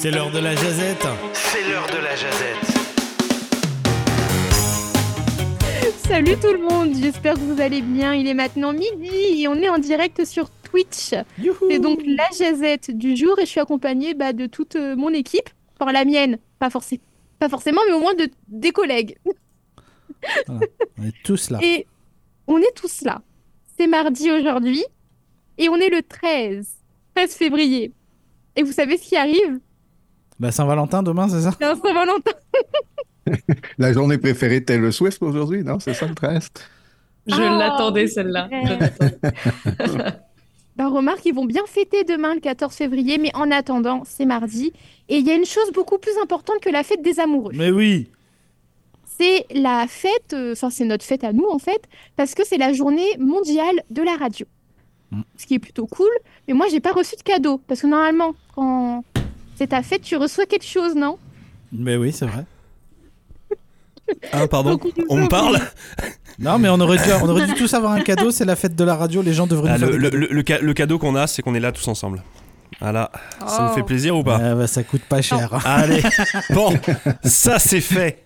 C'est l'heure de la jazette. C'est l'heure de la jazette. Salut tout le monde, j'espère que vous allez bien. Il est maintenant midi et on est en direct sur Twitch. C'est donc la jazette du jour et je suis accompagnée bah, de toute euh, mon équipe. Enfin, la mienne, pas, forcément, pas forcément, mais au moins de, des collègues. Voilà. On est tous là. Et on est tous là. C'est mardi aujourd'hui et on est le 13, 13 février. Et vous savez ce qui arrive? Bah Saint-Valentin demain, c'est ça? Un Saint-Valentin. La journée préférée de Taylor Swift aujourd'hui, non? C'est ça le 13? Je Ah, l'attendais celle-là. Bah remarque, ils vont bien fêter demain le 14 février, mais en attendant, c'est mardi. Et il y a une chose beaucoup plus importante que la fête des amoureux. Mais oui C'est la fête, euh, enfin c'est notre fête à nous en fait, parce que c'est la journée mondiale de la radio. Mm. Ce qui est plutôt cool. Mais moi, j'ai pas reçu de cadeau. Parce que normalement, quand c'est ta fête, tu reçois quelque chose, non? Mais oui, c'est vrai. Ah, pardon, on me parle? Non, mais on aurait dû, on aurait dû tous avoir un cadeau. C'est la fête de la radio. Les gens devraient Ah, nous le, faire le- des le- le ca- le cadeau qu'on a, c'est qu'on est là tous ensemble. Voilà, ça vous Oh. fait plaisir ou pas? Ah, bah, ça coûte pas cher. hein. Allez, bon, ça c'est fait.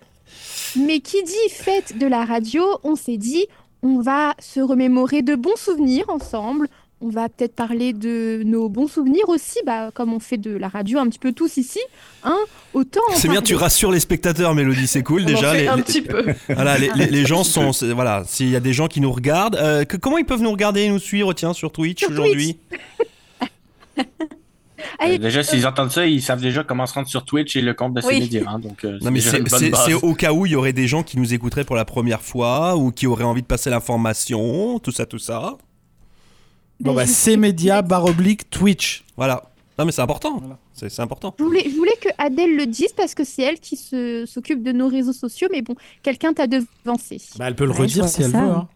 Mais qui dit fête de la radio, on s'est dit, on va se remémorer de bons souvenirs ensemble. On va peut-être parler de nos bons souvenirs aussi, bah, comme on fait de la radio un petit peu tous ici. Hein Autant C'est bien, tu rassures les spectateurs, Mélodie, c'est cool On en déjà. fait Les, un les- petit peu. voilà, les, les- les gens sont, voilà, s'il y a des gens qui nous regardent, euh, que- comment ils peuvent nous regarder et nous suivre, tiens, sur Twitch aujourd'hui Allez, Euh, déjà, s'ils entendent ça, ils savent déjà comment se rendre sur Twitch et le compte de Oui. CMedia. Hein, donc, euh, Non mais c'est au cas où il y aurait des gens qui nous écouteraient pour la première fois ou qui auraient envie de passer l'information, tout ça, tout ça. Bon, bah, je- c'est média barre oblique Twitch. Voilà. Non mais c'est important. Voilà. C'est important. Je voulais, je voulais que Adèle le dise parce que c'est elle qui se- s'occupe de nos réseaux sociaux, mais bon, quelqu'un t'a devancé. Bah, elle peut le Ouais, redire si elle ça. veut. hein.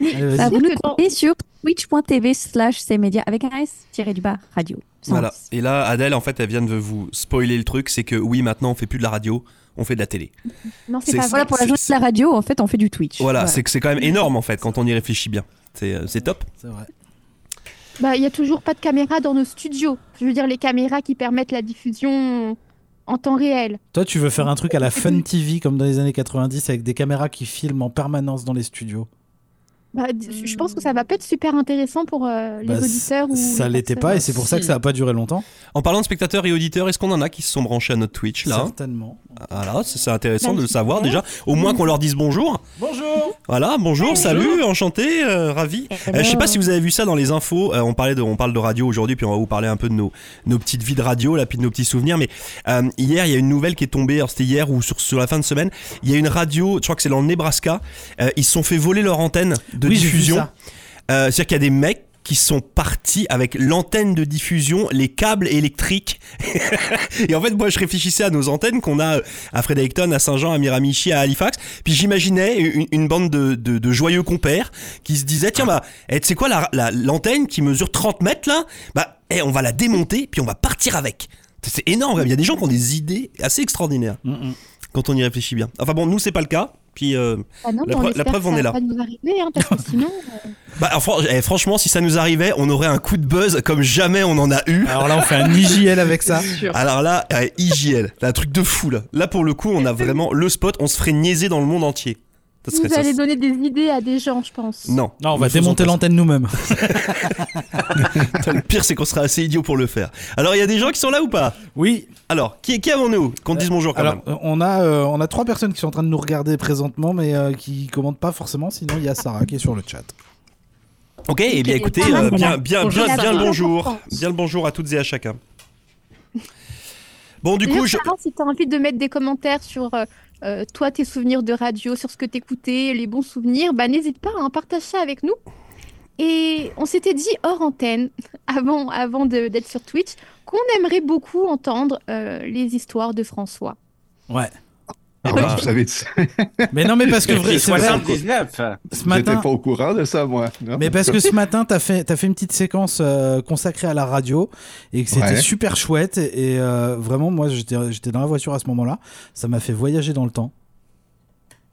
Allez, Bah, vas-y. vous nous que dans- trouvez sur twitch.tv slash cmedia avec un S tiré du bas radio. Sans Voilà. Et là, Adèle, en fait, elle vient de vous spoiler le truc, c'est que oui, maintenant, on fait plus de la radio, on fait de la télé. Non, c'est pas. Voilà, pour la journée de la radio, en fait, on fait du Twitch. Voilà, c'est que c'est quand même énorme en fait quand on y réfléchit bien. C'est euh, c'est top. C'est vrai. Bah, il y a toujours pas de caméra dans nos studios. Je veux dire, les caméras qui permettent la diffusion en temps réel. Toi, tu veux faire un truc à la Fun TV comme dans les années 90 avec des caméras qui filment en permanence dans les studios. Bah, je pense que ça va pas être super intéressant pour euh, les Bah, auditeurs. ou Ça l'était pas et c'est pour ça que ça a pas duré longtemps. En parlant de spectateurs et auditeurs, est-ce qu'on en a qui se sont branchés à notre Twitch là? Certainement. Voilà, c'est intéressant Bah, de le savoir super. déjà. Au moins qu'on leur dise bonjour. Bonjour. Voilà, bonjour, salut, enchanté, euh, ravi. Euh, je sais pas si vous avez vu ça dans les infos. euh, on parlait de, on parle de radio aujourd'hui, puis on va vous parler un peu de nos, nos petites vies de radio, là, puis de nos petits souvenirs. Mais euh, hier, il y a une nouvelle qui est tombée. Alors c'était hier ou sur, sur la fin de semaine. Il y a une radio, je crois que c'est dans le Nebraska. euh, ils se sont fait voler leur antenne de Oui, j'ai vu diffusion. Euh, C'est-à-dire qu'il y a des mecs qui sont partis avec l'antenne de diffusion, les câbles électriques. et en fait, moi, je réfléchissais à nos antennes qu'on a euh, à Fredericton, à Saint-Jean, à Miramichi, à Halifax. Puis j'imaginais une, une bande de, de, de joyeux compères qui se disaient, tiens, bah, eh, tu sais quoi, la- la- l'antenne qui mesure 30 mètres, là, bah, eh, on va la démonter, puis on va partir avec. C'est énorme, il y a des gens qui ont des idées assez extraordinaires Mm, mm. quand on y réfléchit bien. Enfin bon, nous, c'est pas le cas. Puis, euh, Ah non, La preuve- la espère preuve, que on ça est va là. pas nous arriver, hein, parce que sinon. euh, bah, fran- eh, franchement, si ça nous arrivait, on aurait un coup de buzz comme jamais on en a eu. Alors là, on fait un IJL avec ça. Alors là, euh, IJL, un truc de fou là. Là pour le coup, on a vraiment le spot, on se ferait niaiser dans le monde entier. Ça serait Vous ça. allez donner des idées à des gens, je pense. Non. Non, on va démonter l'antenne nous-mêmes. Le pire, c'est qu'on serait assez idiot pour le faire. Alors, il y a des gens qui sont là ou pas? Oui. Alors, qui, qui avons-nous? Qu'on dise bonjour quand Alors, même. euh, on a, euh, on a trois personnes qui sont en train de nous regarder présentement, mais euh, qui commentent pas forcément. Sinon, il y a Sarah qui est sur le chat. Ok, et bien écoutez, euh, bien, bien, bien, bien le bonjour. Bien le bonjour à toutes et à chacun. Bon, du coup, je... Si tu as envie de mettre des commentaires sur euh, toi, tes souvenirs de radio, sur ce que t'écoutais, les bons souvenirs, bah n'hésite pas à en partager ça avec nous. Et on s'était dit hors antenne, avant, avant d'être sur Twitch, qu'on aimerait beaucoup entendre euh, les histoires de François. Ouais. Ah, bah. vous savez, ça. Mais non, mais parce que vrai, c'est vrai. 79. Ce j'étais matin, pas au courant de ça, moi. Non? mais parce que ce matin, t'as fait, as fait une petite séquence euh, consacrée à la radio et que c'était Ouais. super chouette. Et, et, euh, vraiment, moi, j'étais j'étais dans la voiture à ce moment-là. Ça m'a fait voyager dans le temps.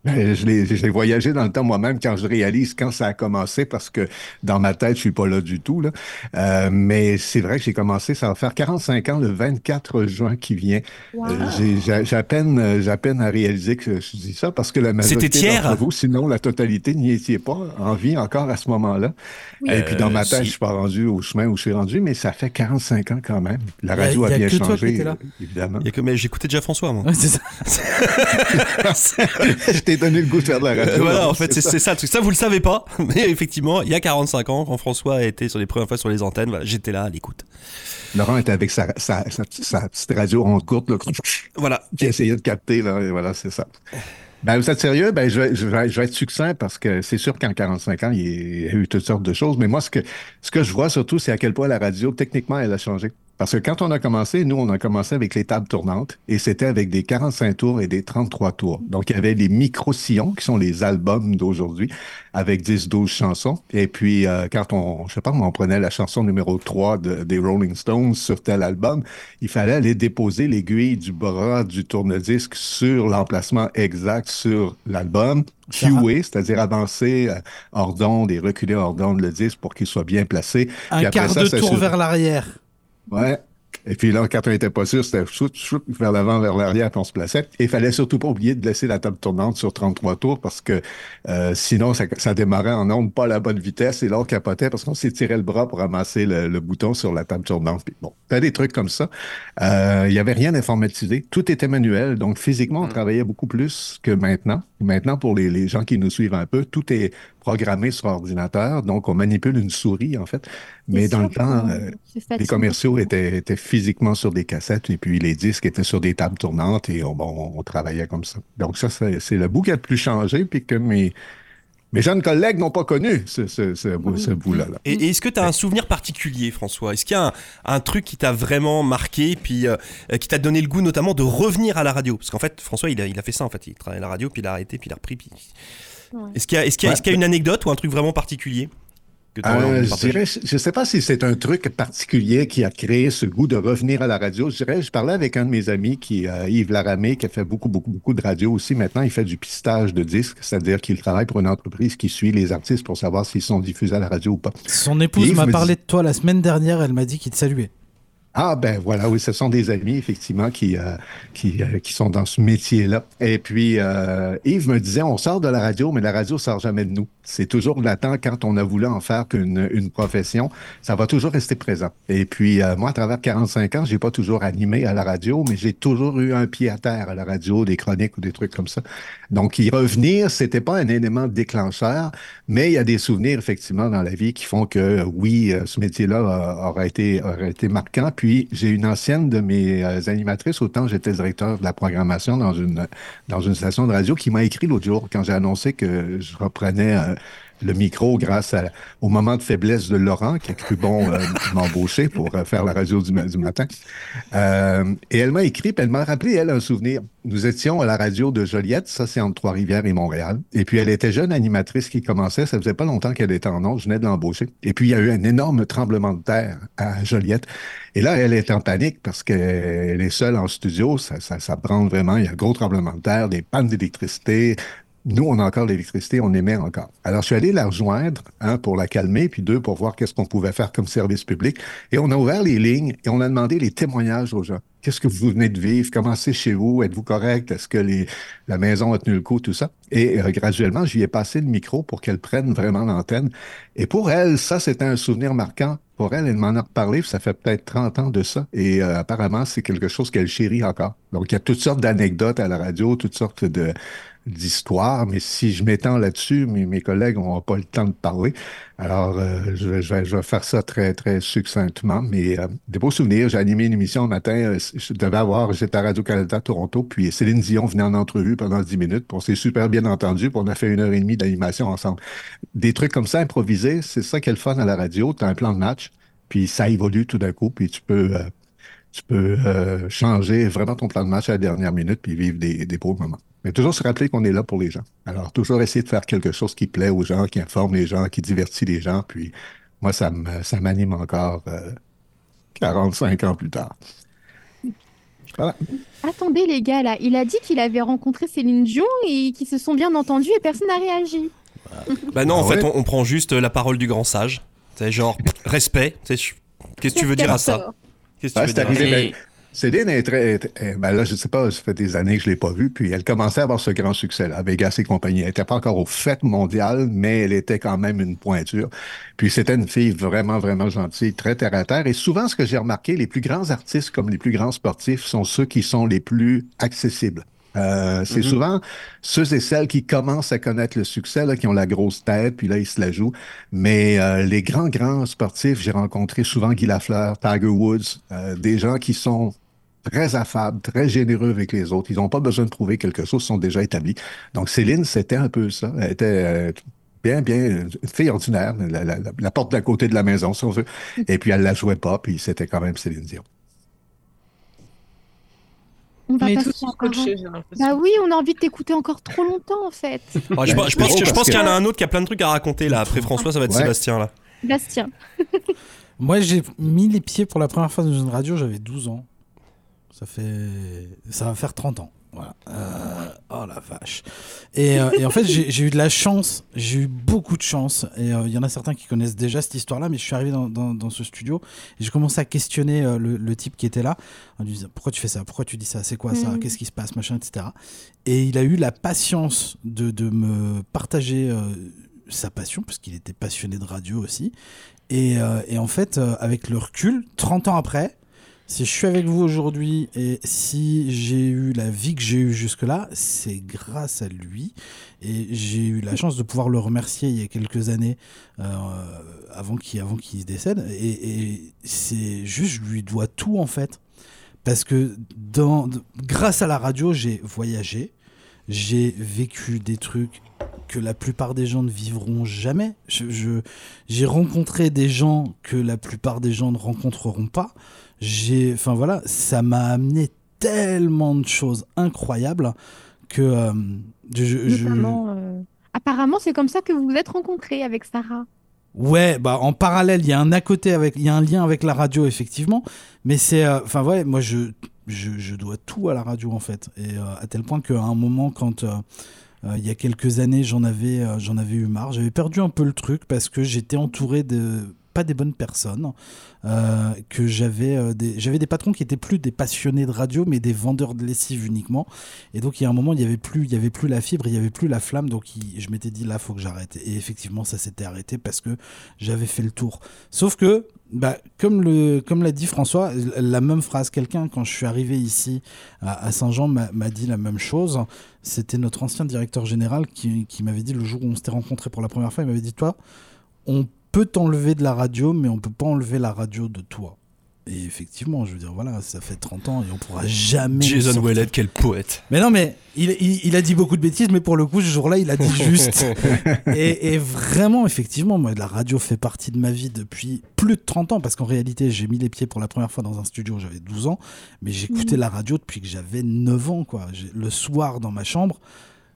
Ben, je l'ai je l'ai voyagé dans le temps moi-même quand je réalise quand ça a commencé parce que dans ma tête, je suis pas là du tout. Là. Euh, mais c'est vrai que j'ai commencé, ça va faire 45 ans le 24 juin qui vient. Wow. Euh, j'ai- j'ai j'ai à peine, j'ai à peine à réaliser que je dis ça parce que la majorité C'était hier? d'entre vous, sinon la totalité n'y était pas en vie encore à ce moment-là. Oui. Et puis dans ma Euh, tête, si. je suis pas rendu au chemin où je suis rendu, mais ça fait 45 ans quand même. La Il y a- radio il y a, a bien que toi qui changé, évidemment. Il y a que- mais j'écoutais déjà François, moi. Ouais, c'est ça. donné le goût de faire de la radio. Voilà, en fait, c'est c'est ça le truc. Ça, vous le savez pas, mais effectivement, il y a 45 ans, quand François était sur les premières fois sur les antennes, voilà, j'étais là à l'écoute. Laurent était avec sa, sa, sa, sa petite radio en courte, là, Voilà. qui essayait de capter, là, et voilà, c'est ça. Ben, vous êtes sérieux? Ben, je vais, je vais, je vais être succinct parce que c'est sûr qu'en 45 ans, il y a eu toutes sortes de choses. Mais moi, ce que, ce que je vois surtout, c'est à quel point la radio, techniquement, elle a changé. Parce que quand on a commencé, nous, on a commencé avec les tables tournantes et c'était avec des 45 tours et des 33 tours. Donc, il y avait les micro-sillons qui sont les albums d'aujourd'hui avec 10, 12 chansons. Et puis, euh, quand on, je sais pas, on prenait la chanson numéro 3 de- des Rolling Stones sur tel album, il fallait aller déposer l'aiguille du bras du tourne-disque sur l'emplacement exact sur l'album, cuer, c'est-à-dire avancer euh, hors d'onde et reculer hors d'onde le disque pour qu'il soit bien placé. Un Puis après quart ça, de ça tour vers l'arrière. Ouais. Et puis là, quand on n'était pas sûr, c'était choup, vers l'avant, vers l'arrière, puis on se plaçait. Et il fallait surtout pas oublier de laisser la table tournante sur 33 tours parce que euh, sinon, ça, ça démarrait en onde pas à la bonne vitesse et là, on capotait parce qu'on s'étirait le bras pour ramasser le, le bouton sur la table tournante. Puis bon, t'as des trucs comme ça. Euh, Il y avait rien d'informatisé. Tout était manuel. Donc, physiquement, on travaillait beaucoup plus que maintenant. Maintenant, pour les, les gens qui nous suivent un peu, tout est programmé sur ordinateur. Donc, on manipule une souris, en fait. Mais dans le temps, euh, les commerciaux étaient, étaient physiquement sur des cassettes et puis les disques étaient sur des tables tournantes et on, bon, on travaillait comme ça. Donc ça, c'est le bout qui a le plus changé puis que mes, mes jeunes collègues n'ont pas connu ce, ce, ce, bout- ce bout-là. là. Et, et est-ce que tu as un souvenir particulier, François? Est-ce qu'il y a un, un truc qui t'a vraiment marqué, puis euh, euh, qui t'a donné le goût notamment de revenir à la radio? Parce qu'en fait, François, il a, il a fait ça, en fait. Il travaillait à la radio, puis il a arrêté, puis il a repris. Puis... Ouais. Est-ce qu'il y, a- est-ce qu'il y, a- Ouais. est-ce qu'il y a une anecdote ou un truc vraiment particulier? Euh, je partager dirais, je ne sais pas si c'est un truc particulier qui a créé ce goût de revenir à la radio. Je dirais, je parlais avec un de mes amis qui, euh, Yves Laramé, qui a fait beaucoup, beaucoup, beaucoup de radio aussi. Maintenant, il fait du pistage de disques, c'est-à-dire qu'il travaille pour une entreprise qui suit les artistes pour savoir s'ils sont diffusés à la radio ou pas. Son épouse m'a parlé de toi la semaine dernière, elle m'a dit qu'il te saluait. Ah ben voilà, oui, ce sont des amis effectivement qui euh, qui, euh, qui sont dans ce métier-là. Et puis euh, Yves me disait, on sort de la radio, mais la radio sort jamais de nous. C'est toujours latent quand on a voulu en faire qu'une une profession, ça va toujours rester présent. Et puis euh, moi, à travers 45 ans, j'ai pas toujours animé à la radio, mais j'ai toujours eu un pied à terre à la radio, des chroniques ou des trucs comme ça. Donc y revenir, c'était pas un élément déclencheur, mais il y a des souvenirs effectivement dans la vie qui font que oui, euh, ce métier-là euh, aurait été aurait été marquant. J'ai une ancienne de mes euh, animatrices, autant j'étais directeur de la programmation dans une dans une station de radio, qui m'a écrit l'autre jour quand j'ai annoncé que je reprenais euh, le micro grâce à- au moment de faiblesse de Laurent, qui a cru bon euh, m'embaucher pour euh, faire la radio du, ma- du matin. Euh, et elle m'a écrit, elle m'a rappelé, elle, un souvenir. Nous étions à la radio de Joliette, ça c'est entre Trois-Rivières et Montréal. Et puis elle était jeune animatrice qui commençait, ça faisait pas longtemps qu'elle était en ondes, je venais de l'embaucher. Et puis il y a eu un énorme tremblement de terre à Joliette. Et là, elle est en panique parce qu'elle est seule en studio, ça, ça, ça branle vraiment, il y a un gros tremblement de terre, des pannes d'électricité, nous, on a encore l'électricité, on émet encore. Alors, je suis allé la rejoindre, un, pour la calmer, puis deux, pour voir qu'est-ce qu'on pouvait faire comme service public. Et on a ouvert les lignes et on a demandé les témoignages aux gens. Qu'est-ce que vous venez de vivre? Comment c'est chez vous? Êtes-vous correct? Est-ce que les, la maison a tenu le coup? Tout ça. Et euh, graduellement, lui ai passé le micro pour qu'elle prenne vraiment l'antenne. Et pour elle, ça, c'était un souvenir marquant. Pour elle, elle m'en a reparlé, ça fait peut-être 30 ans de ça. Et euh, apparemment, c'est quelque chose qu'elle chérit encore. Donc, il y a toutes sortes d'anecdotes à la radio, toutes sortes de d'histoires, mais si je m'étends là-dessus, mes, collègues n'auront pas le temps de parler. Alors, euh, je, vais, faire ça très, très succinctement, mais euh, des beaux souvenirs. J'ai animé une émission un matin, euh, je devais avoir, j'étais à Radio-Canada Toronto, puis Céline Dion venait en entrevue pendant 10 minutes, puis on s'est super bien entendu, puis on a fait une heure et demie d'animation ensemble. Des trucs comme ça improvisés, c'est ça qui est le fun à la radio. Tu as un plan de match, puis ça évolue tout d'un coup, puis tu peux... tu peux changer vraiment ton plan de match à la dernière minute puis vivre des, des beaux moments. Mais toujours se rappeler qu'on est là pour les gens. Alors, toujours essayer de faire quelque chose qui plaît aux gens, qui informe les gens, qui divertit les gens. Puis, moi, ça me- ça m'anime encore euh, 45 ans plus tard. Attendez les gars là, il a dit qu'il avait rencontré Céline Dion et qu'ils se sont bien entendus et personne n'a réagi. Bah non, en Ah fait, on, on prend juste la parole du grand sage. C'est genre, respect. Qu'est-ce que tu veux dire à ça? Qu'est-ce que tu veux c'est dire à ça? Céline est très. est- ben là, je sais pas, ça fait des années que je l'ai pas vue, puis elle commençait à avoir ce grand succès-là, Vegas et compagnie. Elle était pas encore aux fêtes mondiales, mais elle était quand même une pointure. Puis c'était une fille vraiment, vraiment gentille, très terre à terre. Et souvent, ce que j'ai remarqué, les plus grands artistes comme les plus grands sportifs sont ceux qui sont les plus accessibles. Euh, c'est Mhm. souvent ceux et celles qui commencent à connaître le succès, là, qui ont la grosse tête, puis là, ils se la jouent. Mais euh, les grands, grands sportifs, j'ai rencontré souvent Guy Lafleur, Tiger Woods, euh, des gens qui sont très affables, très généreux avec les autres. Ils n'ont pas besoin de prouver quelque chose, ils sont déjà établis. Donc Céline, c'était un peu ça. Elle était euh, bien, bien, une fille ordinaire, la, la- la- la porte d'à côté de la maison, si on veut. Et puis elle la jouait pas, puis c'était quand même Céline Dion. On va passer tous encore l'impression. Bah oui, on a envie de t'écouter encore trop longtemps en fait. Ah, je, pense- je pense Oh, que- je parce pense qu'il y en a un autre qui a plein de trucs à raconter là. Après François, ça va être Ouais. Sébastien là. Bastien. Moi, j'ai mis les pieds pour la première fois dans une radio, j'avais 12 ans. Ça fait. Ça va faire 30 ans. Voilà. Euh, Oh la vache. Et, euh, et en fait, j'ai eu de la chance. J'ai eu beaucoup de chance. Et euh, il y en a certains qui connaissent déjà cette histoire-là, mais je suis arrivé dans, dans- dans ce studio et j'ai commencé à questionner le, le type qui était là en lui disant Pourquoi tu fais ça? Pourquoi tu dis ça? C'est quoi ça? Mhm. Qu'est-ce qui se passe? Machin, etc. Et il a eu la patience de, de me partager sa passion, parce qu'il était passionné de radio aussi. Et, et en fait, avec le recul, 30 ans après, si je suis avec vous aujourd'hui et si j'ai eu la vie que j'ai eue jusque-là, c'est grâce à lui. Et j'ai eu la chance de pouvoir le remercier il y a quelques années euh, avant qu'il avant se décède. Et, c'est juste, je lui dois tout en fait. Parce que dans, grâce à la radio, j'ai voyagé, j'ai vécu des trucs que la plupart des gens ne vivront jamais. Je, je- j'ai rencontré des gens que la plupart des gens ne rencontreront pas. J'ai, enfin voilà, ça m'a amené tellement de choses incroyables que euh, je, je- Notamment, euh, Apparemment, c'est comme ça que vous vous êtes rencontrés avec Sarah. Ouais, bah en parallèle, il y a un à côté avec, il y a un lien avec la radio effectivement, mais c'est, euh, enfin ouais, moi je, je, je dois tout à la radio en fait, et à tel point qu'à un moment quand il y a quelques années j'en avais, j'en avais eu marre, j'avais perdu un peu le truc parce que j'étais entouré de pas des bonnes personnes, euh, que j'avais euh, des, des patrons qui étaient plus des passionnés de radio, mais des vendeurs de lessive uniquement. Et donc il y a un moment, il y avait plus, avait plus la fibre, il y avait plus la flamme. Donc je m'étais dit là, faut que j'arrête. Et effectivement, ça s'était arrêté parce que j'avais fait le tour. Sauf que, bah, comme le, comme l'a dit François, la même phrase. Quelqu'un quand je suis arrivé ici à, Saint-Jean m'a m'a dit la même chose. C'était notre ancien directeur général qui, qui m'avait dit le jour où on s'était rencontré pour la première fois, il m'avait dit toi, on peut t'enlever de la radio, mais on peut pas enlever la radio de toi. Et effectivement, je veux dire, voilà, ça fait 30 ans et on pourra jamais. Jason. Ouellet, quel poète. Mais non, mais il, il- il a dit beaucoup de bêtises, mais pour le coup, ce jour-là, il a dit juste. et, et vraiment, effectivement, moi, la radio fait partie de ma vie depuis plus de 30 ans, parce qu'en réalité, j'ai mis les pieds pour la première fois dans un studio, j'avais 12 ans, mais j'écoutais la radio depuis que j'avais 9 ans, quoi. Le soir, dans ma chambre,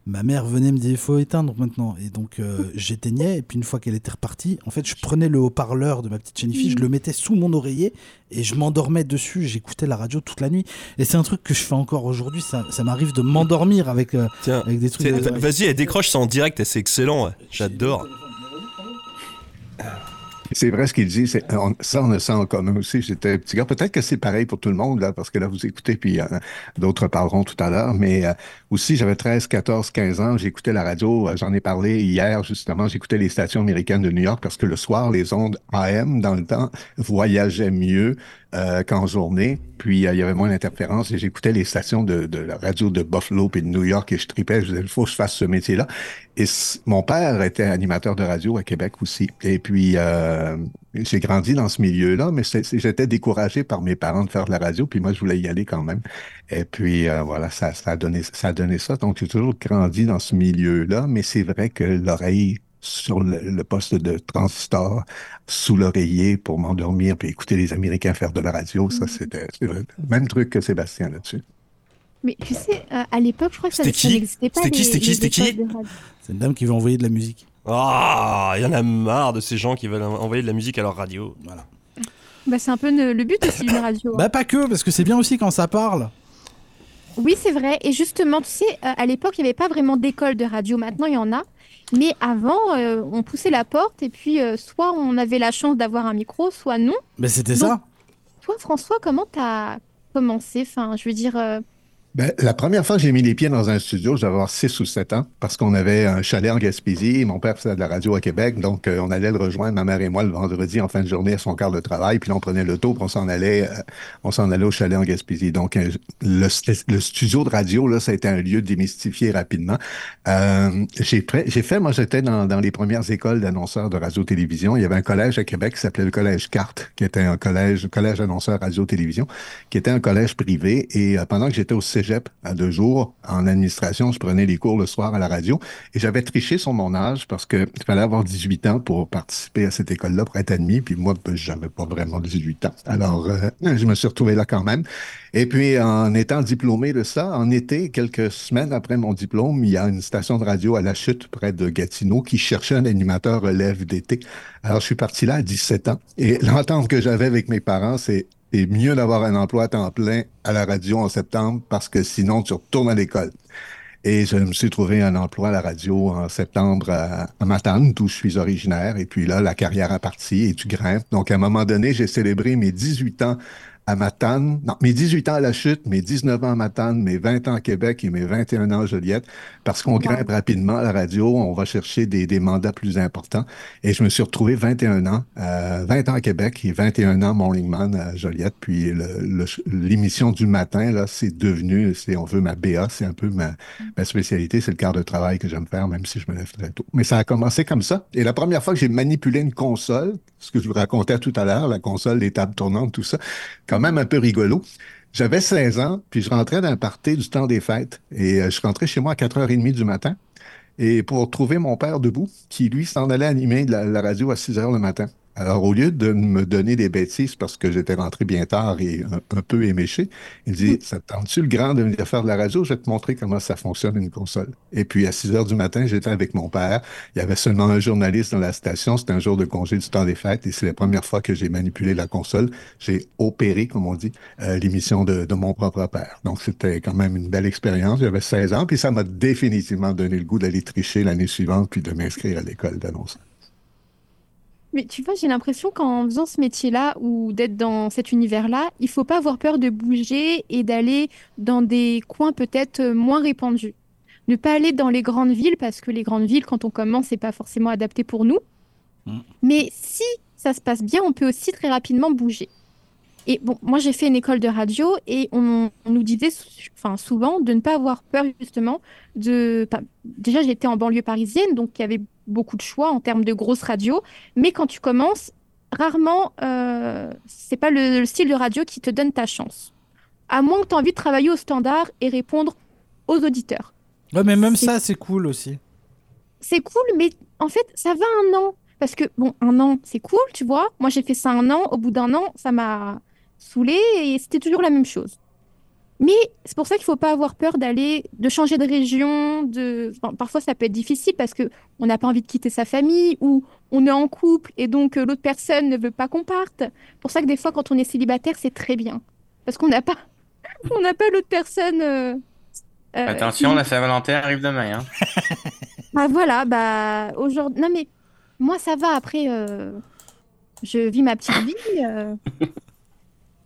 ma mère venait me dire, il faut éteindre maintenant. Et donc, euh, j'éteignais, et puis une fois qu'elle était repartie, en fait, je prenais le haut-parleur de ma petite Jennifer, je le mettais sous mon oreiller, et je m'endormais dessus, j'écoutais la radio toute la nuit. Et c'est un truc que je fais encore aujourd'hui. Ça, ça m'arrive de m'endormir avec, euh, Tiens, avec des trucs. vas-y, elle décroche ça en direct, et c'est excellent. ouais. J'adore. C'est vrai ce qu'il dit, on- ça on a ça en commun aussi. J'étais un petit gars, peut-être que c'est pareil pour tout le monde, là, parce que là vous écoutez, puis euh, d'autres parleront tout à l'heure, mais euh, aussi j'avais 13, 14, 15 ans, j'écoutais la radio, euh, j'en ai parlé hier justement, j'écoutais les stations américaines de New York parce que le soir, les ondes AM dans le temps voyageaient mieux euh, qu'en journée, puis euh, il y avait moins d'interférences et j'écoutais les stations de, de la radio de Buffalo puis de New York et je tripais, je disais, il faut que je fasse ce métier-là. Et mon père était animateur de radio à Québec aussi. Et puis, euh, j'ai grandi dans ce milieu-là, mais j'étais découragé par mes parents de faire de la radio, puis moi, je voulais y aller quand même. Et puis, euh, voilà, ça, ça, a donné, ça a donné ça. Donc, j'ai toujours grandi dans ce milieu-là, mais c'est vrai que l'oreille sur le, le poste de transistor, sous l'oreiller pour m'endormir, puis écouter les Américains faire de la radio, ça, c'était c'est vrai. Même truc que Sébastien là-dessus. Mais tu sais, euh, à l'époque, je crois que ça, C'était n'existait pas. C'était qui? C'était qui? C'était qui? C'est une dame qui veut envoyer de la musique. Ah, il y en a marre de ces gens qui veulent envoyer de la musique à leur radio. Voilà. Bah, c'est un peu ne- le but aussi d'une radio. hein. Bah, pas que, parce que c'est bien aussi quand ça parle. Oui, c'est vrai. Et justement, tu sais, euh, à l'époque, il n'y avait pas vraiment d'école de radio. Maintenant, il y en a. Mais avant, euh, on poussait la porte et puis euh, soit on avait la chance d'avoir un micro, soit non. Mais c'était ça. Toi, François, comment t'as commencé? Enfin, je veux dire, euh, Ben, la première fois que j'ai mis les pieds dans un studio, j'avais avoir 6 ou 7 ans, parce qu'on avait un chalet en Gaspésie. Mon père faisait de la radio à Québec, donc euh, on allait le rejoindre, ma mère et moi, le vendredi en fin de journée à son quart de travail. Puis là, on prenait le taux, puis on s'en allait, euh, on s'en allait au chalet en Gaspésie. Donc, euh, le, studio de radio, là, ça a été un lieu démystifié rapidement. J'ai fait, moi, j'étais dans, dans les premières écoles d'annonceurs de radio-télévision. Il y avait un collège à Québec qui s'appelait le collège Carte, qui était un collège, collège annonceur radio-télévision, qui était un collège privé. Et pendant que j'étais au à deux jours en administration, je prenais les cours le soir à la radio et j'avais triché sur mon âge parce que il fallait avoir 18 ans pour participer à cette école-là pour être admis. Puis moi, ben, j'avais pas vraiment 18 ans. Alors, euh, je me suis retrouvé là quand même. Et puis, en étant diplômé de ça, en été, quelques semaines après mon diplôme, il y a une station de radio à La Chute, près de Gatineau, qui cherchait un animateur relève d'été. Alors, je suis parti là à 17 ans. Et l'entente que j'avais avec mes parents, c'est c'est mieux d'avoir un emploi à temps plein à la radio en septembre parce que sinon, tu retournes à l'école. Et je me suis trouvé un emploi à la radio en septembre à, à Matane, d'où je suis originaire. Et puis là, la carrière a parti et tu grimpes. Donc, à un moment donné, j'ai célébré mes 18 ans à Matane. Non, mes 18 ans à la chute, mes 19 ans à Matane, mes 20 ans à Québec et mes 21 ans à Joliette. Parce qu'on grimpe rapidement à la radio, on va chercher des, des mandats plus importants. Et je me suis retrouvé 21 ans, euh, 20 ans à Québec et 21 ans Morning Man à Joliette. Puis l'émission du matin, là, c'est devenu, si on veut, ma BA, c'est un peu ma, ma spécialité, c'est le quart de travail que j'aime faire, même si je me lève très tôt. Mais ça a commencé comme ça. Et la première fois que j'ai manipulé une console, ce que je vous racontais tout à l'heure, la console, les tables tournantes, tout ça, quand même un peu rigolo. J'avais 16 ans, puis je rentrais d'un party du temps des fêtes. Et euh, je rentrais chez moi à 4h30 du matin. Et pour trouver mon père debout, qui lui s'en allait animer la, la radio à 6 heures le matin. Alors, au lieu de me donner des bêtises parce que j'étais rentré bien tard et un, un peu éméché, il dit Ça te tente-tu le grand de venir faire de la radio? Je vais te montrer comment ça fonctionne une console. Et puis, à 6 heures du matin, j'étais avec mon père. Il y avait seulement un journaliste dans la station. C'était un jour de congé du temps des fêtes et c'est la première fois que j'ai manipulé la console. J'ai opéré, comme on dit, euh, l'émission de, de mon propre père. Donc, c'était quand même une belle expérience. J'avais 16 ans, puis ça m'a définitivement donné le goût d'aller tricher l'année suivante puis de m'inscrire à l'école d'annonce. Mais tu vois, j'ai l'impression qu'en faisant ce métier-là ou d'être dans cet univers-là, il faut pas avoir peur de bouger et d'aller dans des coins peut-être euh, moins répandus. Ne pas aller dans les grandes villes parce que les grandes villes, quand on commence, c'est pas forcément adapté pour nous. Mm. Mais si ça se passe bien, on peut aussi très rapidement bouger. Et bon, moi j'ai fait une école de radio et on, on nous disait enfin, souvent de ne pas avoir peur justement de... enfin, déjà j'étais en banlieue parisienne, donc il y avait beaucoup de choix en termes de grosses radios, mais quand tu commences, rarement, euh, c'est pas le, le style de radio qui te donne ta chance. À moins que tu aies envie de travailler au standard et répondre aux auditeurs. Ouais, mais même ça, c'est cool aussi. C'est cool, mais en fait, ça va un an. Parce que, bon, un an, c'est cool, tu vois. Moi, j'ai fait ça un an. Au bout d'un an, ça m'a saoulé et c'était toujours la même chose. Mais c'est pour ça qu'il faut pas avoir peur d'aller, de changer de région. De... enfin, parfois, ça peut être difficile parce que on n'a pas envie de quitter sa famille ou on est en couple et donc euh, l'autre personne ne veut pas qu'on parte. pour ça que des fois, quand on est célibataire, c'est très bien. Parce qu'on n'a pas, on n'a pas l'autre personne. euh, euh, Attention, qui- la Saint-Valentin arrive demain. Hein. ah voilà, bah aujourd'hui. Non mais moi ça va. Après, euh, je vis ma petite vie. euh.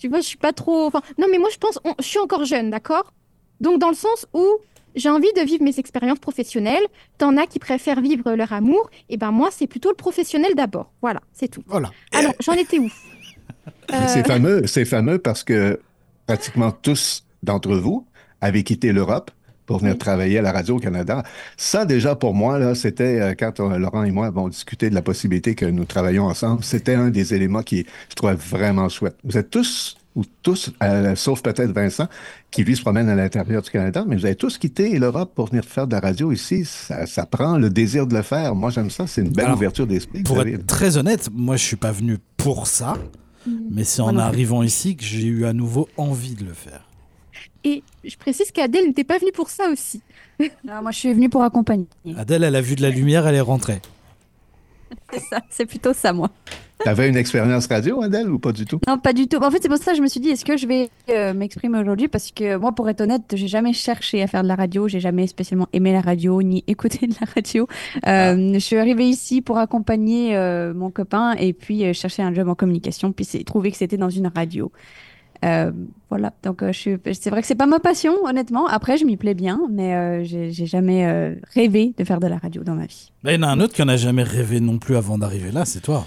Tu vois, je suis pas trop. Enfin, non mais moi je pense, on- je suis encore jeune, d'accord? Donc dans le sens où j'ai envie de vivre mes expériences professionnelles. T'en as qui préfèrent vivre leur amour. Et ben moi c'est plutôt le professionnel d'abord. Voilà, c'est tout. Voilà. Alors j'en étais où? Euh, C'est fameux, c'est fameux parce que pratiquement tous d'entre vous avaient quitté l'Europe pour venir Oui. travailler à la radio au Canada. Ça, déjà, pour moi, là, c'était euh, quand euh, Laurent et moi avons discuté de la possibilité que nous travaillions ensemble, c'était un des éléments qui, je trouvais vraiment chouette. Vous êtes tous, ou tous, euh, sauf peut-être Vincent, qui lui se promène à l'intérieur du Canada, mais vous avez tous quitté l'Europe pour venir faire de la radio ici. Ça, ça prend le désir de le faire. Moi, j'aime ça. C'est une belle Alors, ouverture d'esprit. Pour être très honnête, moi je suis pas venu pour ça, mais c'est en arrivant ici que j'ai eu à nouveau envie de le faire. Et je précise qu'Adèle n'était pas venue pour ça aussi. Ah, moi, je suis venue pour accompagner. Adèle, elle a vu de la lumière, elle est rentrée. C'est ça, c'est plutôt ça, moi. T'avais une expérience radio, Adèle, ou pas du tout? Non, pas du tout. En fait, c'est pour ça que je me suis dit, est-ce que je vais euh, m'exprimer aujourd'hui? Parce que moi, pour être honnête, j'ai jamais cherché à faire de la radio. J'ai jamais spécialement aimé la radio ni écouté de la radio. Euh, Je suis arrivée ici pour accompagner euh, mon copain et puis euh, chercher un job en communication. Puis c'est trouvé que c'était dans une radio. Euh, voilà. Donc, euh, c'est vrai que c'est pas ma passion, honnêtement. Après, je m'y plais bien, mais euh, j'ai jamais rêvé de faire de la radio dans ma vie. Mais il y en a un autre qui en a jamais rêvé non plus avant d'arriver là, c'est toi.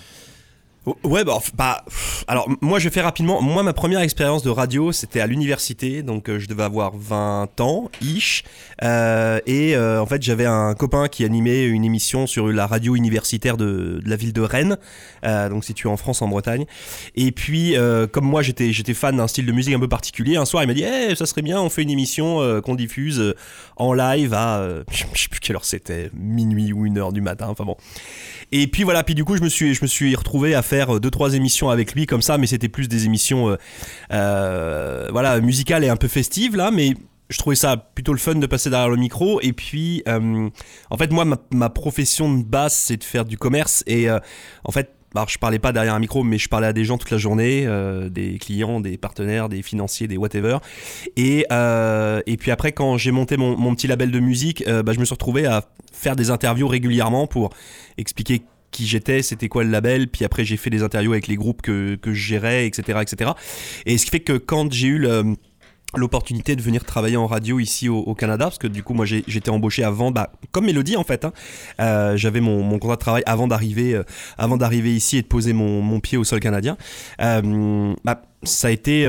Ouais, bah, bah, alors moi je fais rapidement. Moi, ma première expérience de radio, c'était à l'université, donc euh, je devais avoir 20 ans, ish. Euh, et euh, en fait, j'avais un copain qui animait une émission sur la radio universitaire de, la ville de Rennes, euh, donc située en France, en Bretagne. Et puis, euh, comme moi, j'étais fan d'un style de musique un peu particulier. Un soir, il m'a dit, Eh, ça serait bien, on fait une émission qu'on diffuse en live à, je sais plus quelle heure c'était, minuit ou une heure du matin. Enfin bon. Et puis voilà, puis du coup, je me suis, je me suis retrouvé à faire euh, deux trois émissions avec lui comme ça, mais c'était plus des émissions, euh, euh, voilà, musicales et un peu festives là, mais je trouvais ça plutôt le fun de passer derrière le micro. Et puis, en fait, moi, ma, profession de base, c'est de faire du commerce. Et en fait, alors, je parlais pas derrière un micro, mais je parlais à des gens toute la journée, des clients, des partenaires, des financiers, des whatever. Et, et puis après, quand j'ai monté mon, petit label de musique, bah, je me suis retrouvé à faire des interviews régulièrement pour expliquer qui j'étais, c'était quoi le label, puis après j'ai fait des interviews avec les groupes que, que je gérais, etc., etc. Et ce qui fait que quand j'ai eu le l'opportunité de venir travailler en radio ici au, Canada parce que du coup moi j'étais embauché avant bah, comme Mélodie en fait hein. Euh, j'avais mon, contrat de travail avant d'arriver euh, avant d'arriver ici et de poser mon, pied au sol canadien. Euh, bah, ça a été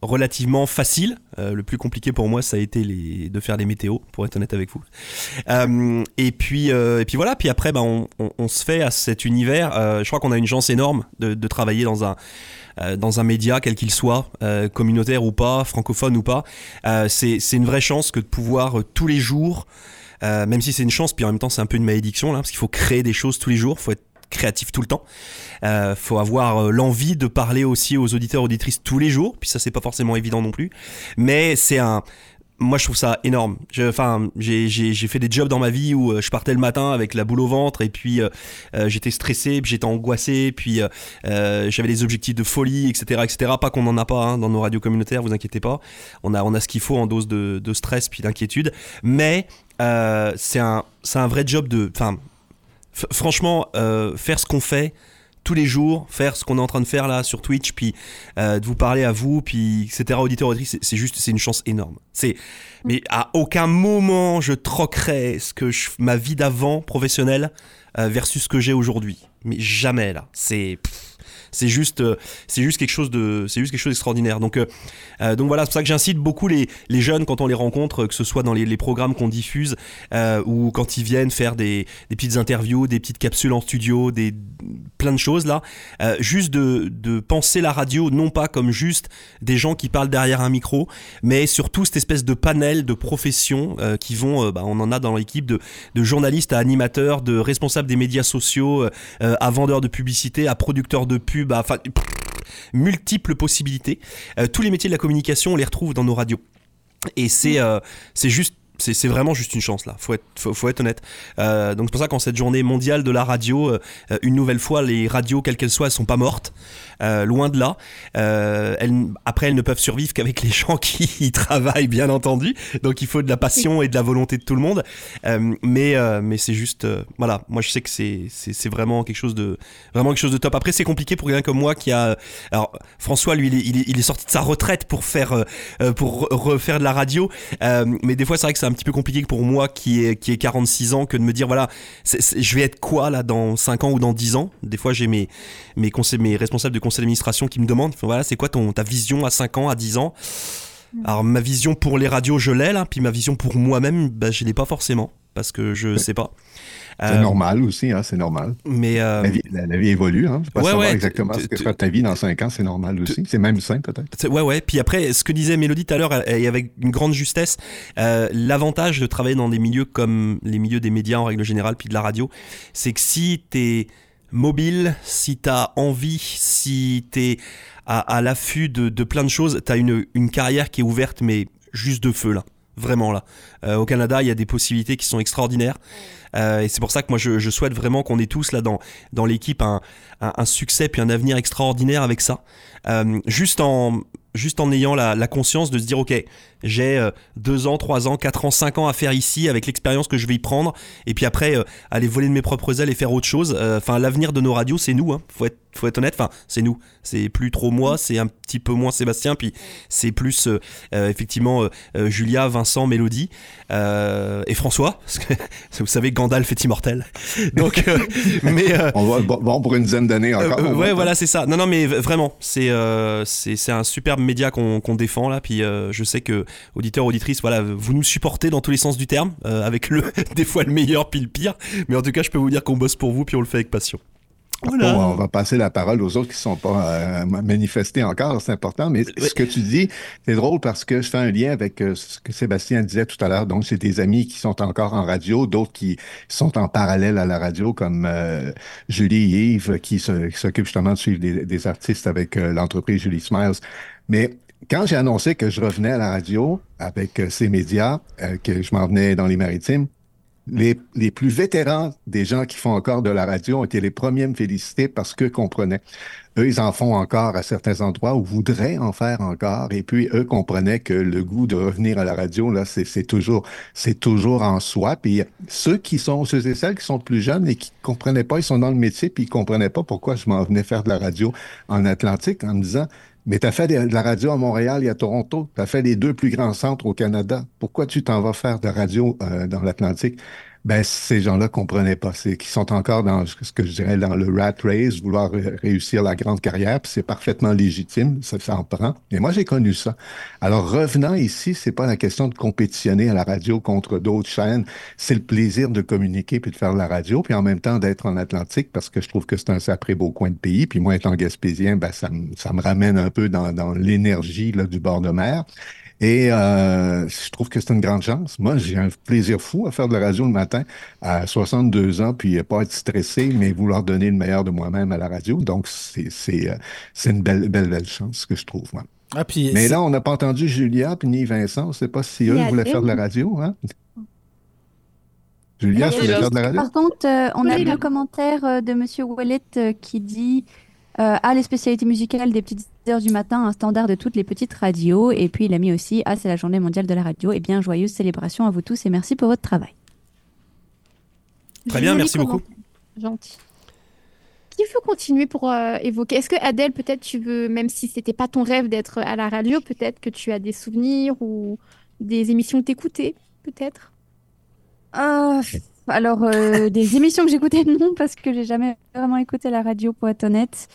relativement facile. Le plus compliqué pour moi ça a été de faire les météos pour être honnête avec vous. Et puis et puis voilà. Puis après bah, on, se fait à cet univers. Je crois qu'on a une chance énorme de travailler dans un euh, dans un média quel qu'il soit, euh, communautaire ou pas, francophone ou pas. Euh, c'est une vraie chance que de pouvoir tous les jours, même si c'est une chance, puis en même temps c'est un peu une malédiction là, parce qu'il faut créer des choses tous les jours, faut être créatif tout le temps. Euh, faut avoir l'envie de parler aussi aux auditeurs auditrices tous les jours, puis ça c'est pas forcément évident non plus. Mais c'est un moi je trouve ça énorme. Enfin, j'ai fait des jobs dans ma vie où euh, je partais le matin avec la boule au ventre et puis euh, euh, j'étais stressé, puis j'étais angoissé, puis j'avais des objectifs de folie, etc., etc. Pas qu'on en a pas hein, dans nos radios communautaires, vous inquiétez pas. On a on a ce qu'il faut en dose de, stress puis d'inquiétude, mais c'est un un vrai job de. Enfin, franchement, faire ce qu'on fait tous les jours, faire ce qu'on est en train de faire là sur Twitch, puis euh, de vous parler à vous, puis etc. Auditeurs, auditrices, c'est- juste, c'est une chance énorme. C'est, mais à aucun moment je troquerai ce que je, ma vie d'avant professionnelle euh, versus ce que j'ai aujourd'hui. Mais jamais là. C'est, c'est juste, euh, c'est juste quelque chose de, c'est juste quelque chose d'extraordinaire. Donc, euh, euh, donc voilà, c'est pour ça que j'incite beaucoup les, les jeunes quand on les rencontre, que ce soit dans les, programmes qu'on diffuse ou quand ils viennent faire des, des petites interviews, des petites capsules en studio, des plein de choses là, juste de, de penser la radio non pas comme juste des gens qui parlent derrière un micro, mais surtout cette espèce de panel de professions qui vont, bah, on en a dans l'équipe de, de journalistes à animateurs, de responsables des médias sociaux, à vendeurs de publicité, à producteurs de pub, enfin pff, multiples possibilités. Euh, tous les métiers de la communication, on les retrouve dans nos radios. Et c'est euh, c'est juste c'est vraiment juste une chance là, faut être, faut, être honnête. Euh, donc c'est pour ça qu'en cette journée mondiale de la radio, euh, une nouvelle fois, les radios, quelles qu'elles soient, elles sont pas mortes, euh, loin de là. Après, elles ne peuvent survivre qu'avec les gens qui y travaillent, bien entendu. Donc il faut de la passion et de la volonté de tout le monde. Mais mais c'est juste, voilà, moi je sais que c'est vraiment quelque chose de vraiment quelque chose de top. Après c'est compliqué pour quelqu'un comme moi qui a, alors François lui il est, sorti de sa retraite pour faire pour re- refaire de la radio. Mais des fois, c'est vrai que c'est un petit peu compliqué pour moi qui ai, qui ai 46 ans que de me dire, voilà, je vais être quoi là dans 5 ans ou dans 10 ans? Des fois, j'ai mes, mes, conseils, mes responsables de conseil d'administration qui me demandent, voilà, c'est quoi ton, ta vision à 5 ans, à 10 ans? Alors, ma vision pour les radios, je l'ai là, puis ma vision pour moi-même, bah, je l'ai pas forcément, parce que je sais pas. C'est Euh, normal aussi, hein, c'est normal. Mais euh, La vie, la- la vie évolue, hein. Pas Ouais, savoir ouais, exactement ce que sera ta vie dans 5 ans, c'est normal aussi. C'est même sain, peut-être. Ouais, ouais. Puis après, ce que disait Mélodie tout à l'heure, et avec une grande justesse, euh, l'avantage de travailler dans des milieux comme les milieux des médias en règle générale, puis de la radio, c'est que si t'es mobile, si t'as envie, si t'es à, à l'affût de, de plein de choses, t'as une, une carrière qui est ouverte, mais juste de feu là. Vraiment là. Euh, au Canada, il y a des possibilités qui sont extraordinaires. Euh, et c'est pour ça que moi, je, souhaite vraiment qu'on ait tous là dans, dans l'équipe un succès puis un avenir extraordinaire avec ça. Euh, juste en juste en ayant la, la conscience de se dire ok j'ai euh, deux ans trois ans quatre ans cinq ans à faire ici avec l'expérience que je vais y prendre et puis après euh, aller voler de mes propres ailes et faire autre chose Euh, enfin l'avenir de nos radios c'est nous hein. faut être faut être honnête enfin c'est nous c'est plus trop moi c'est un petit peu moins Sébastien puis c'est plus euh, euh, effectivement euh, euh, Julia Vincent Mélodie euh, et François parce que vous savez Gandalf est immortel donc euh, mais euh, On va bon, pour une dizaine d'années encore. euh, ouais, voilà, c'est ça. Non, non, mais vraiment, c'est euh, c'est un superbe média qu'on défend là. Puis euh, je sais que auditeurs, auditrices, voilà, vous nous supportez dans tous les sens du terme, euh, avec le des fois le meilleur puis le pire. Mais en tout cas, je peux vous dire qu'on bosse pour vous puis on le fait avec passion. Voilà. Bon, on va passer la parole aux autres qui ne sont pas euh, manifestés encore, c'est important. Mais ce que tu dis, c'est drôle parce que je fais un lien avec euh, ce que Sébastien disait tout à l'heure. Donc, c'est des amis qui sont encore en radio, d'autres qui sont en parallèle à la radio, comme euh, Julie et Yves, qui s'occupent justement de suivre des, des artistes avec euh, l'entreprise Julie Smiles. Mais quand j'ai annoncé que je revenais à la radio avec euh, ces médias, euh, que je m'en venais dans les maritimes, les, les plus vétérans des gens qui font encore de la radio ont été les premiers à me féliciter parce qu'eux comprenaient. Eux, ils en font encore à certains endroits ou voudraient en faire encore. Et puis, eux comprenaient que le goût de revenir à la radio, là, c'est toujours, c'est toujours en soi. Puis, ceux qui sont, ceux et celles qui sont plus jeunes et qui comprenaient pas, ils sont dans le métier puis ils comprenaient pas pourquoi je m'en venais faire de la radio en Atlantique en me disant, mais tu as fait de la radio à Montréal et à Toronto. Tu as fait les deux plus grands centres au Canada. Pourquoi tu t'en vas faire de la radio euh, dans l'Atlantique? Ben, ces gens-là comprenaient pas. C'est qu'ils sont encore dans ce que je dirais dans le rat race, vouloir ré- réussir la grande carrière, puis c'est parfaitement légitime, ça s'en prend. Mais moi, j'ai connu ça. Alors, revenant ici, c'est pas la question de compétitionner à la radio contre d'autres chaînes. C'est le plaisir de communiquer puis de faire de la radio, puis en même temps d'être en Atlantique, parce que je trouve que c'est un sacré beau coin de pays. Puis moi, étant gaspésien, ben, ça, me- ramène un peu dans, l'énergie du bord de mer. Et euh, je trouve que c'est une grande chance. Moi, j'ai un plaisir fou à faire de la radio le matin à 62 ans, puis pas être stressé, mais vouloir donner le meilleur de moi-même à la radio. Donc, c'est c'est euh, c'est une belle, belle, belle chance que je trouve, moi. Ah, puis Mais là, on n'a pas entendu Julia puis ni Vincent. On ne sait pas si eux voulaient faire de la radio, hein? Julia, tu voulais faire de la radio? Par contre, euh, on a Oui, le commentaire de Monsieur Wallet qui dit euh, Ah, les spécialités musicales des petites heures du matin, un standard de toutes les petites radios. Et puis il a mis aussi Ah, c'est la journée mondiale de la radio. Et bien, joyeuse célébration à vous tous et merci pour votre travail. Très bien, merci beaucoup. Gentil. Qui veut continuer pour euh, évoquer? Est-ce que Adèle, peut-être tu veux, même si c'était pas ton rêve d'être à la radio, peut-être que tu as des souvenirs ou des émissions que t'écoutais, peut-être? Euh, alors, euh, des émissions que j'écoutais, non, parce que j'ai jamais vraiment écouté la radio, pour être honnête.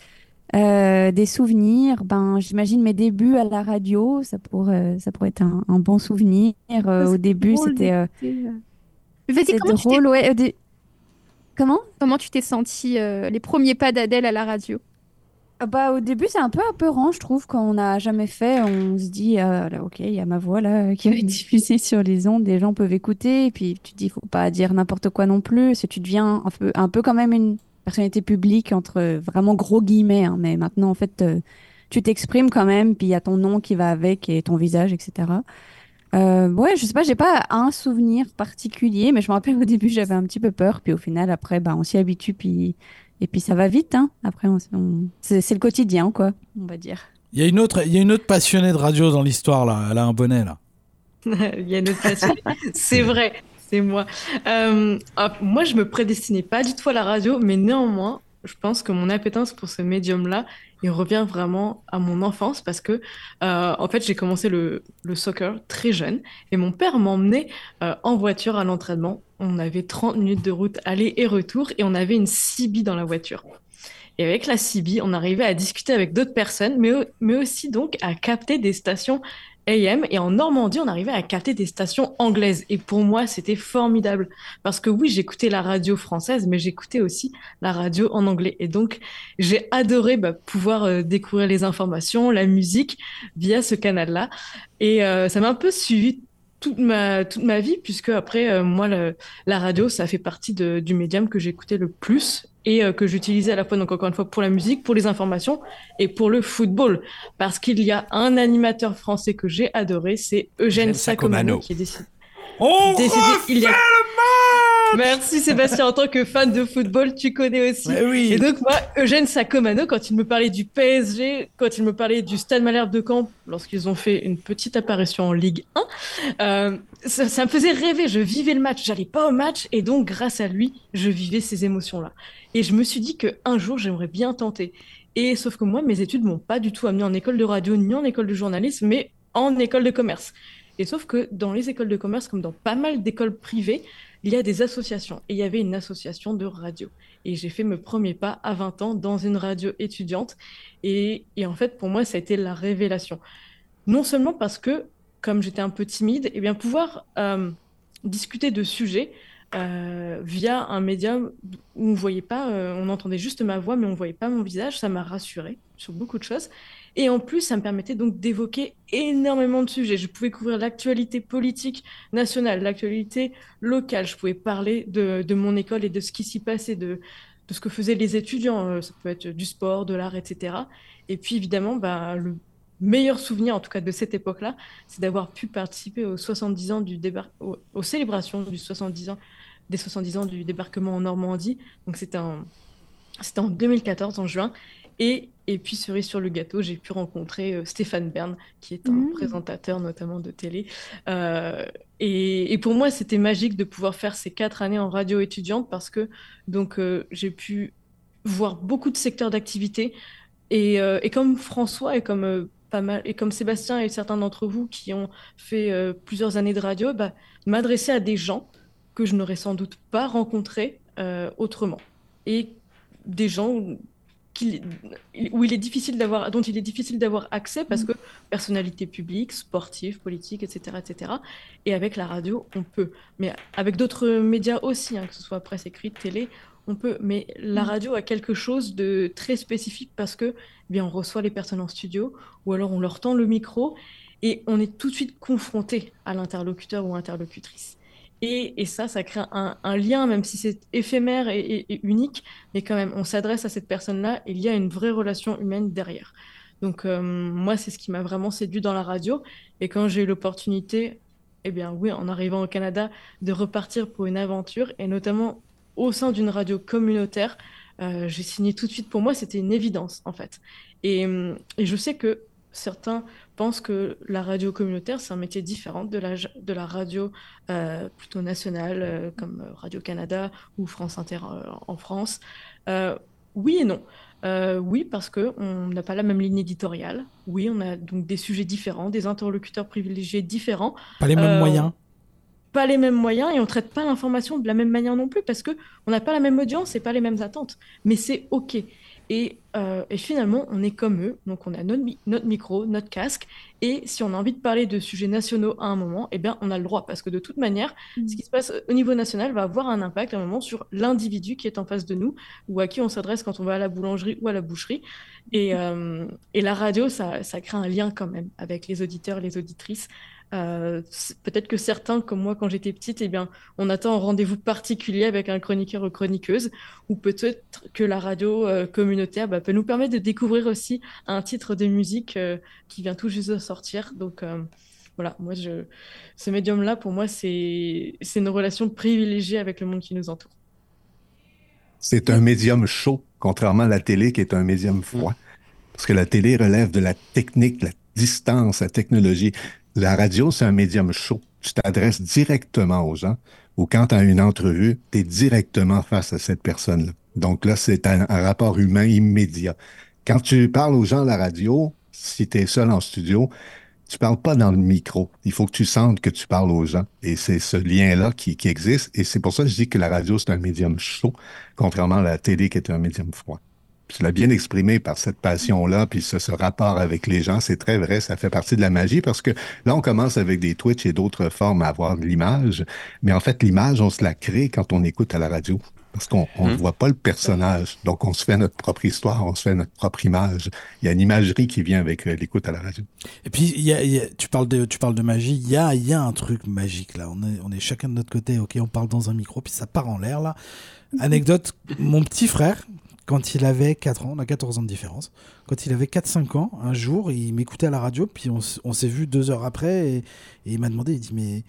Euh, des souvenirs, ben, j'imagine mes débuts à la radio, ça pourrait, ça pourrait être un, un bon souvenir. Euh, au début, c'était euh. Vas-y, comment tu ouais. Comment? comment tu t'es senti euh, les premiers pas d'Adèle à la radio? Ah Bah, au début, c'est un peu apeurant, je trouve, quand on n'a jamais fait. On se dit, ah, là, ok, il y a ma voix là qui va être diffusée sur les ondes, des gens peuvent écouter. Et puis tu te dis, faut pas dire n'importe quoi non plus. Si tu deviens un peu, un peu quand même une personnalité publique, entre vraiment gros guillemets. hein. mais maintenant, en fait, euh, tu t'exprimes quand même, puis il y a ton nom qui va avec et ton visage, etc. Euh, ouais, je sais pas, j'ai pas un souvenir particulier, mais je me rappelle au début, j'avais un petit peu peur. Puis au final, après, bah, on s'y habitue, puis. Et puis ça va vite, hein. Après, on, on- c'est le quotidien, quoi, on va dire. il y a une autre, il y a une autre passionnée de radio dans l'histoire là. Elle a un bonnet là. Il y a notre passion. C'est vrai, c'est moi. Euh, ah, moi, je me prédestinais pas du tout à la radio, mais néanmoins, je pense que mon appétence pour ce médium-là, il revient vraiment à mon enfance parce que, euh, en fait, j'ai commencé le, soccer très jeune et mon père m'emmenait euh, en voiture à l'entraînement. On avait 30 minutes de route aller et retour et on avait une CB dans la voiture. Et avec la CB, on arrivait à discuter avec d'autres personnes, mais, mais aussi donc à capter des stations Et en Normandie, on arrivait à capter des stations anglaises. Et pour moi, c'était formidable. Parce que oui, j'écoutais la radio française, mais j'écoutais aussi la radio en anglais. Et donc, j'ai adoré bah, pouvoir euh, découvrir les informations, la musique via ce canal-là. Et euh, ça m'a un peu suivi toute ma, toute ma vie, puisque après, euh, moi, la radio, ça fait partie du médium que j'écoutais le plus. Et euh, que j'utilisais à la fois, donc encore une fois, pour la musique, pour les informations et pour le football. Parce qu'il y a un animateur français que j'ai adoré, c'est Eugène Sacomano, qui est décédé. On décédé il y a... refait Merci Sébastien, en tant que fan de football, tu connais aussi. Ouais, oui. Et donc moi, Eugène Sacomano, quand il me parlait du PSG, quand il me parlait du Stade Malherbe de Caen, lorsqu'ils ont fait une petite apparition en Ligue 1, euh, ça, ça me faisait rêver. Je vivais le match, j'allais pas au match, et donc grâce à lui, je vivais ces émotions-là. Et je me suis dit que un jour, j'aimerais bien tenter. Et sauf que moi, mes études m'ont pas du tout amené en école de radio ni en école de journalisme, mais en école de commerce. Et sauf que dans les écoles de commerce, comme dans pas mal d'écoles privées, il y a des associations. Et il y avait une association de radio. Et j'ai fait mes premiers pas à 20 ans dans une radio étudiante. Et, et en fait, pour moi, ça a été la révélation. Non seulement parce que, comme j'étais un peu timide, et bien pouvoir euh, discuter de sujets euh, via un médium où on voyait pas, euh, on entendait juste ma voix, mais on voyait pas mon visage, ça m'a rassurée sur beaucoup de choses. Et en plus, ça me permettait donc d'évoquer énormément de sujets. Je pouvais couvrir l'actualité politique nationale, l'actualité locale. Je pouvais parler de, mon école et de ce qui s'y passait, de, ce que faisaient les étudiants. Euh, Ça peut être du sport, de l'art, etc. Et puis évidemment, bah, le meilleur souvenir, en tout cas de cette époque-là, c'est d'avoir pu participer aux 70 ans du débar- aux, célébrations du 70 ans, des 70 ans du débarquement en Normandie. Donc c'était en, c'était en 2014, en juin. Et, et puis, cerise sur le gâteau, j'ai pu rencontrer euh, Stéphane Bern, qui est un Mmh. présentateur notamment de télé. Euh, et, et pour moi, c'était magique de pouvoir faire ces quatre années en radio étudiante parce que donc euh, j'ai pu voir beaucoup de secteurs d'activité. Et, et comme François et comme pas mal et comme Sébastien et certains d'entre vous qui ont fait plusieurs années de radio, bah, m'adresser à des gens que je n'aurais sans doute pas rencontrés autrement. Et des gens où il est difficile d'avoir, dont il est difficile d'avoir accès parce que personnalité publique, sportive, politique, etc., etc. Et avec la radio, on peut. Mais avec d'autres médias aussi, hein, que ce soit presse écrite, télé, on peut. Mais la radio a quelque chose de très spécifique parce que, eh bien, on reçoit les personnes en studio ou alors on leur tend le micro et on est tout de suite confronté à l'interlocuteur ou interlocutrice. Et, ça, ça crée un, lien, même si c'est éphémère et, unique, mais quand même, on s'adresse à cette personne-là il y a une vraie relation humaine derrière. Donc, euh, moi, c'est ce qui m'a vraiment séduit dans la radio. Et quand j'ai eu l'opportunité, eh bien, oui, en arrivant au Canada, de repartir pour une aventure, et notamment au sein d'une radio communautaire, euh, j'ai signé tout de suite. Pour moi, c'était une évidence, en fait. Et je sais que certains pensent que la radio communautaire, c'est un métier différent de la, de la radio euh, plutôt nationale, euh, comme euh, Radio-Canada ou France Inter euh, en France. Oui et non. Oui, parce qu'on n'a pas la même ligne éditoriale. Oui, on a donc des sujets différents, des interlocuteurs privilégiés différents, Pas les mêmes moyens. pas les mêmes moyens et on traite pas l'information de la même manière non plus parce que on n'a pas la même audience et pas les mêmes attentes. Mais c'est OK. Et, euh, et finalement, on est comme eux. Donc, on a notre, mi- notre micro, notre casque. Et si on a envie de parler de sujets nationaux à un moment, eh bien, on a le droit. Parce que de toute manière, ce qui se passe au niveau national va avoir un impact à un moment sur l'individu qui est en face de nous ou à qui on s'adresse quand on va à la boulangerie ou à la boucherie. Et, euh, et la radio, ça, ça crée un lien quand même avec les auditeurs, les auditrices. Euh, peut-être que certains, comme moi quand j'étais petite, eh bien, on attend un rendez-vous particulier avec un chroniqueur ou chroniqueuse, ou peut-être que la radio euh, communautaire bah, peut nous permettre de découvrir aussi un titre de musique euh, qui vient tout juste de sortir. Donc voilà, moi, je... ce médium-là, pour moi, c'est c'est une relation privilégiée avec le monde qui nous entoure. C'est un médium chaud, contrairement à la télé qui est un médium froid. Parce que la télé relève de la technique, la distance, la technologie. La radio, c'est un médium chaud. Tu t'adresses directement aux gens ou quand tu as une entrevue, tu es directement face à cette personne-là. Donc là, c'est un, rapport humain immédiat. Quand tu parles aux gens à la radio, si tu es seul en studio, tu parles pas dans le micro. Il faut que tu sentes que tu parles aux gens. Et c'est ce lien-là qui existe. Et c'est pour ça que je dis que la radio, c'est un médium chaud, contrairement à la télé qui est un médium froid. Tu l'as bien exprimé par cette passion-là, puis ce, ce rapport avec les gens, c'est très vrai, ça fait partie de la magie parce que là, on commence avec des Twitch et d'autres formes à avoir de l'image, mais en fait, l'image, on se la crée quand on écoute à la radio. parce qu'on ne Mhm. voit pas le personnage. Donc, on se fait notre propre histoire, on se fait notre propre image. Il y a une imagerie qui vient avec euh, l'écoute à la radio. Et puis, il y a- il y a- tu, parles de, tu parles de magie, il y a, y a un truc magique là. On est, on est chacun de notre côté, ok, on parle dans un micro, puis ça part en l'air là. Anecdote, mon petit frère, quand il avait 4 ans, on a 14 ans de différence, quand il avait 4-5 ans, un jour, il m'écoutait à la radio, puis on, s'est vu deux heures après, et, et il m'a demandé, il dit, mais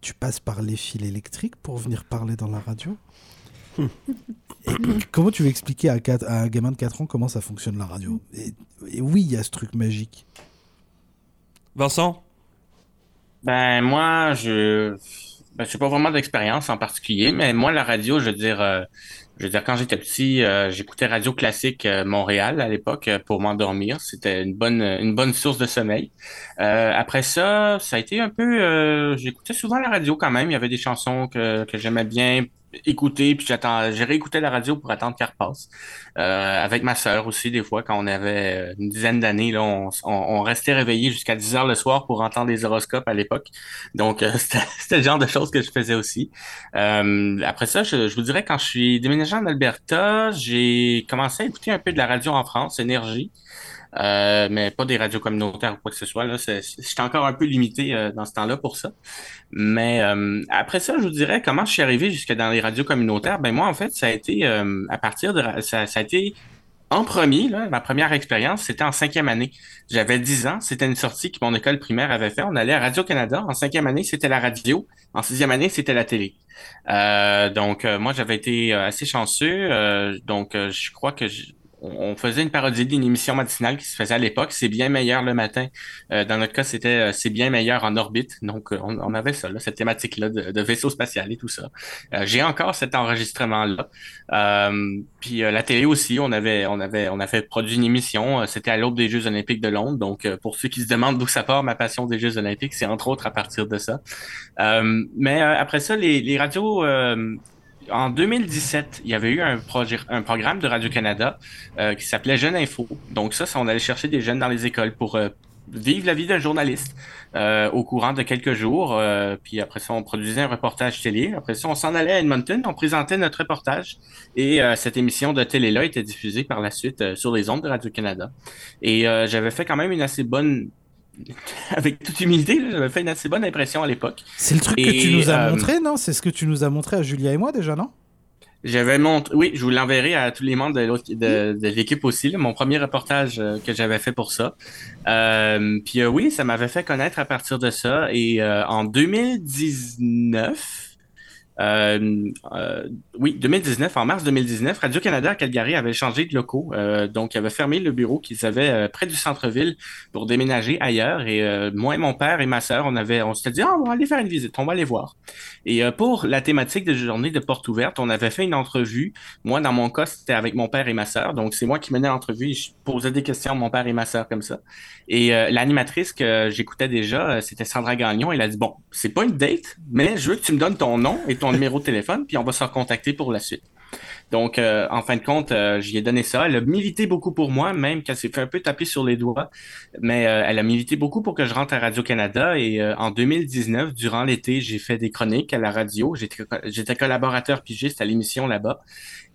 tu passes par les fils électriques pour venir parler dans la radio? Et Comment tu veux expliquer à, un gamin de 4 ans comment ça fonctionne la radio? Et, et oui, il y a ce truc magique. Vincent? Ben moi, je ben, j'ai pas vraiment d'expérience en particulier, mais moi la radio, je veux dire, euh, je veux dire quand j'étais petit, euh, j'écoutais Radio Classique euh, Montréal à l'époque euh, pour m'endormir. C'était une bonne une bonne source de sommeil. Après ça, ça a été un peu, j'écoutais souvent la radio quand même. Il y avait des chansons que que j'aimais bien écouter, puis j'attends, j'ai réécouté la radio pour attendre qu'elle repasse. Euh, avec ma sœur aussi, des fois, quand on avait euh, une dizaine d'années, là, on, on, on restait réveillé jusqu'à 10 heures le soir pour entendre les horoscopes à l'époque. Donc, euh, c'était c'était le genre de choses que je faisais aussi. Euh, après ça, je, je vous dirais, quand je suis déménagé en Alberta, j'ai commencé à écouter un peu de la radio en France, Énergie. Euh, mais pas des radios communautaires ou quoi que ce soit. J'étais encore un peu limité euh, dans ce temps-là pour ça. Mais euh, après ça, je vous dirais comment je suis arrivé jusque dans les radios communautaires. Ben moi, en fait, ça a été à partir de ça, a été en premier, ma première expérience, c'était en cinquième année. J'avais 10 ans, c'était une sortie que mon école primaire avait fait. On allait à Radio-Canada. En cinquième année, c'était la radio. En sixième année, c'était la télé. Donc, moi, j'avais été assez chanceux. Donc, je crois que on faisait une parodie d'une émission matinale qui se faisait à l'époque. C'est bien meilleur le matin. Euh, dans notre cas, c'était euh, C'est bien meilleur en orbite. Donc, euh, on, avait ça, là, cette thématique-là de, vaisseau spatial et tout ça. J'ai encore cet enregistrement-là. Puis la télé aussi, on avait, on avait, produit une émission. C'était à l'aube des Jeux Olympiques de Londres. Donc, pour ceux qui se demandent d'où ça part ma passion des Jeux Olympiques, c'est entre autres à partir de ça. Mais après ça, les radios. En 2017, il y avait eu un, un programme de Radio-Canada euh, qui s'appelait Jeune Info. Donc ça, on allait chercher des jeunes dans les écoles pour euh, vivre la vie d'un journaliste euh, au courant de quelques jours. Puis après ça, on produisait un reportage télé. Après ça, on s'en allait à Edmonton, on présentait notre reportage. Et cette émission de télé-là était diffusée par la suite sur les ondes de Radio-Canada. Et j'avais fait quand même une assez bonne... Avec toute humilité, j'avais fait une assez bonne impression à l'époque. C'est le truc que tu nous as euh, montré, non? C'est ce que tu nous as montré à Julia et moi déjà, non? J'avais montré, oui, je vous l'enverrai à tous les membres de, l'autre- de, de l'équipe aussi, là, mon premier reportage euh, que j'avais fait pour ça. Euh, puis euh, oui, ça m'avait fait connaître à partir de ça. Et en 2019, euh, euh, oui, 2019, en mars 2019, Radio-Canada à Calgary avait changé de locaux. Euh, donc, il avait fermé le bureau qu'ils avaient près du centre-ville pour déménager ailleurs. Et moi mon père et ma sœur, on on s'était dit, Ah, on va aller faire une visite, on va aller voir. Et pour la thématique de journée de porte ouverte, on avait fait une entrevue. Moi, dans mon cas, c'était avec mon père et ma sœur. Donc, c'est moi qui menais l'entrevue je posais des questions à mon père et ma sœur comme ça. Et l'animatrice que j'écoutais déjà, c'était Sandra Gagnon. Elle a dit, bon, c'est pas une date, mais je veux que tu me donnes ton nom et ton numéro de téléphone, puis on va se recontacter pour la suite. Donc, euh, en fin de compte, euh, j'y ai donné ça. Elle a milité beaucoup pour moi, même qu'elle s'est fait un peu taper sur les doigts. Mais euh, elle a milité beaucoup pour que je rentre à Radio-Canada. Et en 2019, durant l'été, j'ai fait des chroniques à la radio. J'étais collaborateur pigiste à l'émission là-bas.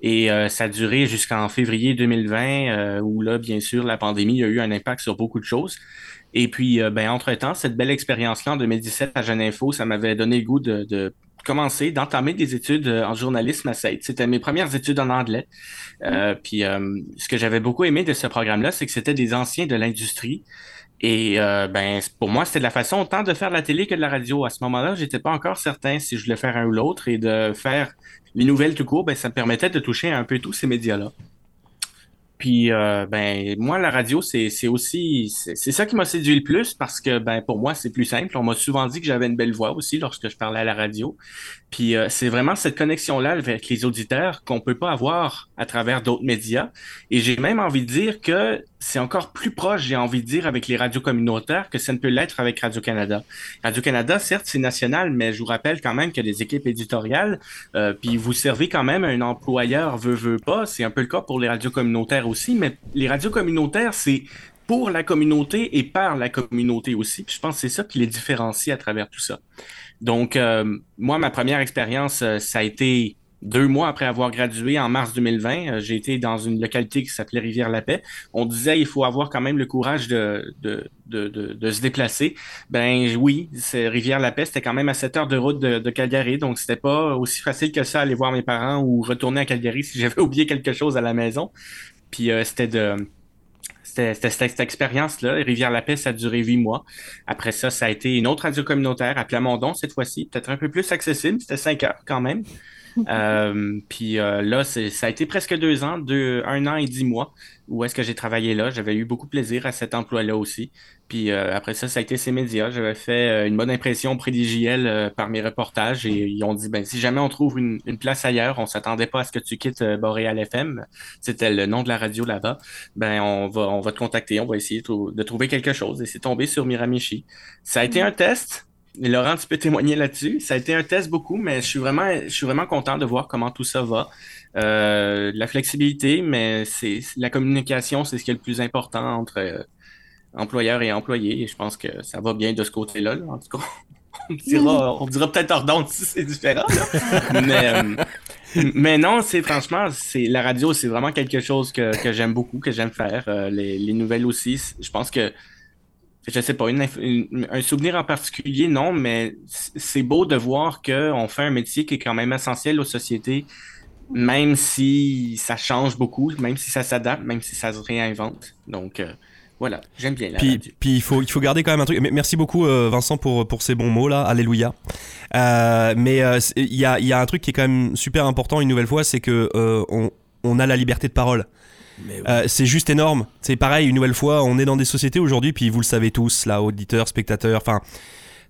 Et ça a duré jusqu'en février 2020, euh, où là, bien sûr, la pandémie a eu un impact sur beaucoup de choses. Et puis, ben, entre-temps, cette belle expérience-là en 2017 à Info, ça m'avait donné le goût de commencer, d'entamer des études euh, en journalisme à SAIT. C'était mes premières études en anglais. Euh, puis, euh, ce que j'avais beaucoup aimé de ce programme-là, c'est que c'était des anciens de l'industrie. Et euh, ben pour moi, c'était de la façon autant de faire de la télé que de la radio. À ce moment-là, j'étais pas encore certain si je voulais faire un ou l'autre et de faire les nouvelles tout court, ben ça me permettait de toucher un peu tous ces médias-là. Puis euh, ben moi la radio c'est aussi c'est ça qui m'a séduit le plus parce que ben pour moi c'est plus simple. On m'a souvent dit que j'avais une belle voix aussi lorsque je parlais à la radio. Puis euh, c'est vraiment cette connexion là avec les auditeurs qu'on peut pas avoir à travers d'autres médias. Et j'ai même envie de dire que c'est encore plus proche, j'ai envie de dire, avec les radios communautaires que ça ne peut l'être avec Radio-Canada. Radio-Canada, certes, c'est national, mais je vous rappelle quand même a des équipes éditoriales, euh, puis vous servez quand même un employeur veut, veut pas. C'est un peu le cas pour les radios communautaires aussi, mais les radios communautaires, c'est pour la communauté et par la communauté aussi. Puis je pense que c'est ça qui les différencie à travers tout ça. Donc, euh, moi, ma première expérience, euh, ça a été deux mois après avoir gradué en mars 2020, euh, j'ai été dans une localité qui s'appelait Rivière-la-Paix. On disait il faut avoir quand même le courage de, se déplacer. Ben oui, Rivière-la-Paix, c'était quand même à 7 heures de route de, Calgary, donc c'était pas aussi facile que ça aller voir mes parents ou retourner à Calgary si j'avais oublié quelque chose à la maison. Puis c'était de c'était cette expérience-là. Rivière-la-Paix, ça a duré huit mois. Après ça, ça a été une autre radio communautaire à Plamondon cette fois-ci, peut-être un peu plus accessible. C'était cinq heures quand même. Euh, puis euh, là, ça a été presque deux ans, deux, un an et dix mois où est-ce que j'ai travaillé là. J'avais eu beaucoup de plaisir à cet emploi-là aussi. Puis euh, après ça, ça a été ces médias. J'avais fait une bonne impression auprès d'IGL par mes reportages et ils ont dit ben si jamais on trouve une, place ailleurs, on s'attendait pas à ce que tu quittes Boréal FM. C'était le nom de la radio là-bas. Ben on va on va te contacter, on va essayer de trouver quelque chose. Et c'est tombé sur Miramichi. Ça a été un test. Laurent, tu peux témoigner là-dessus. Ça a été un test beaucoup, mais je suis vraiment, je suis vraiment content de voir comment tout ça va. Euh, la flexibilité, mais c'est la communication, c'est ce qui est le plus important entre euh, employeur et employé. Et je pense que ça va bien de ce côté-là. En tout cas, on dira, on dira peut-être hors d'onde si c'est différent. mais, euh, mais non, c'est franchement, c'est la radio, c'est vraiment quelque chose que, que j'aime beaucoup, que j'aime faire. les, les nouvelles aussi, je pense que je sais pas, un souvenir en particulier, non, mais c'est beau de voir qu'on fait un métier qui est quand même essentiel aux sociétés, même si ça change beaucoup, même si ça s'adapte, même si ça se réinvente. Donc, euh, voilà, j'aime bien la puis, puis, il faut, il faut garder quand même un truc. Merci beaucoup, euh, Vincent, pour, pour ces bons mots là. Alléluia. Euh, mais il y, a, y, a, un truc qui est quand même super important, une nouvelle fois, c'est que on, on a la liberté de parole. Euh, c'est juste énorme. C'est pareil, une nouvelle fois, on est dans des sociétés aujourd'hui, puis vous le savez tous, là, auditeurs, spectateurs, enfin.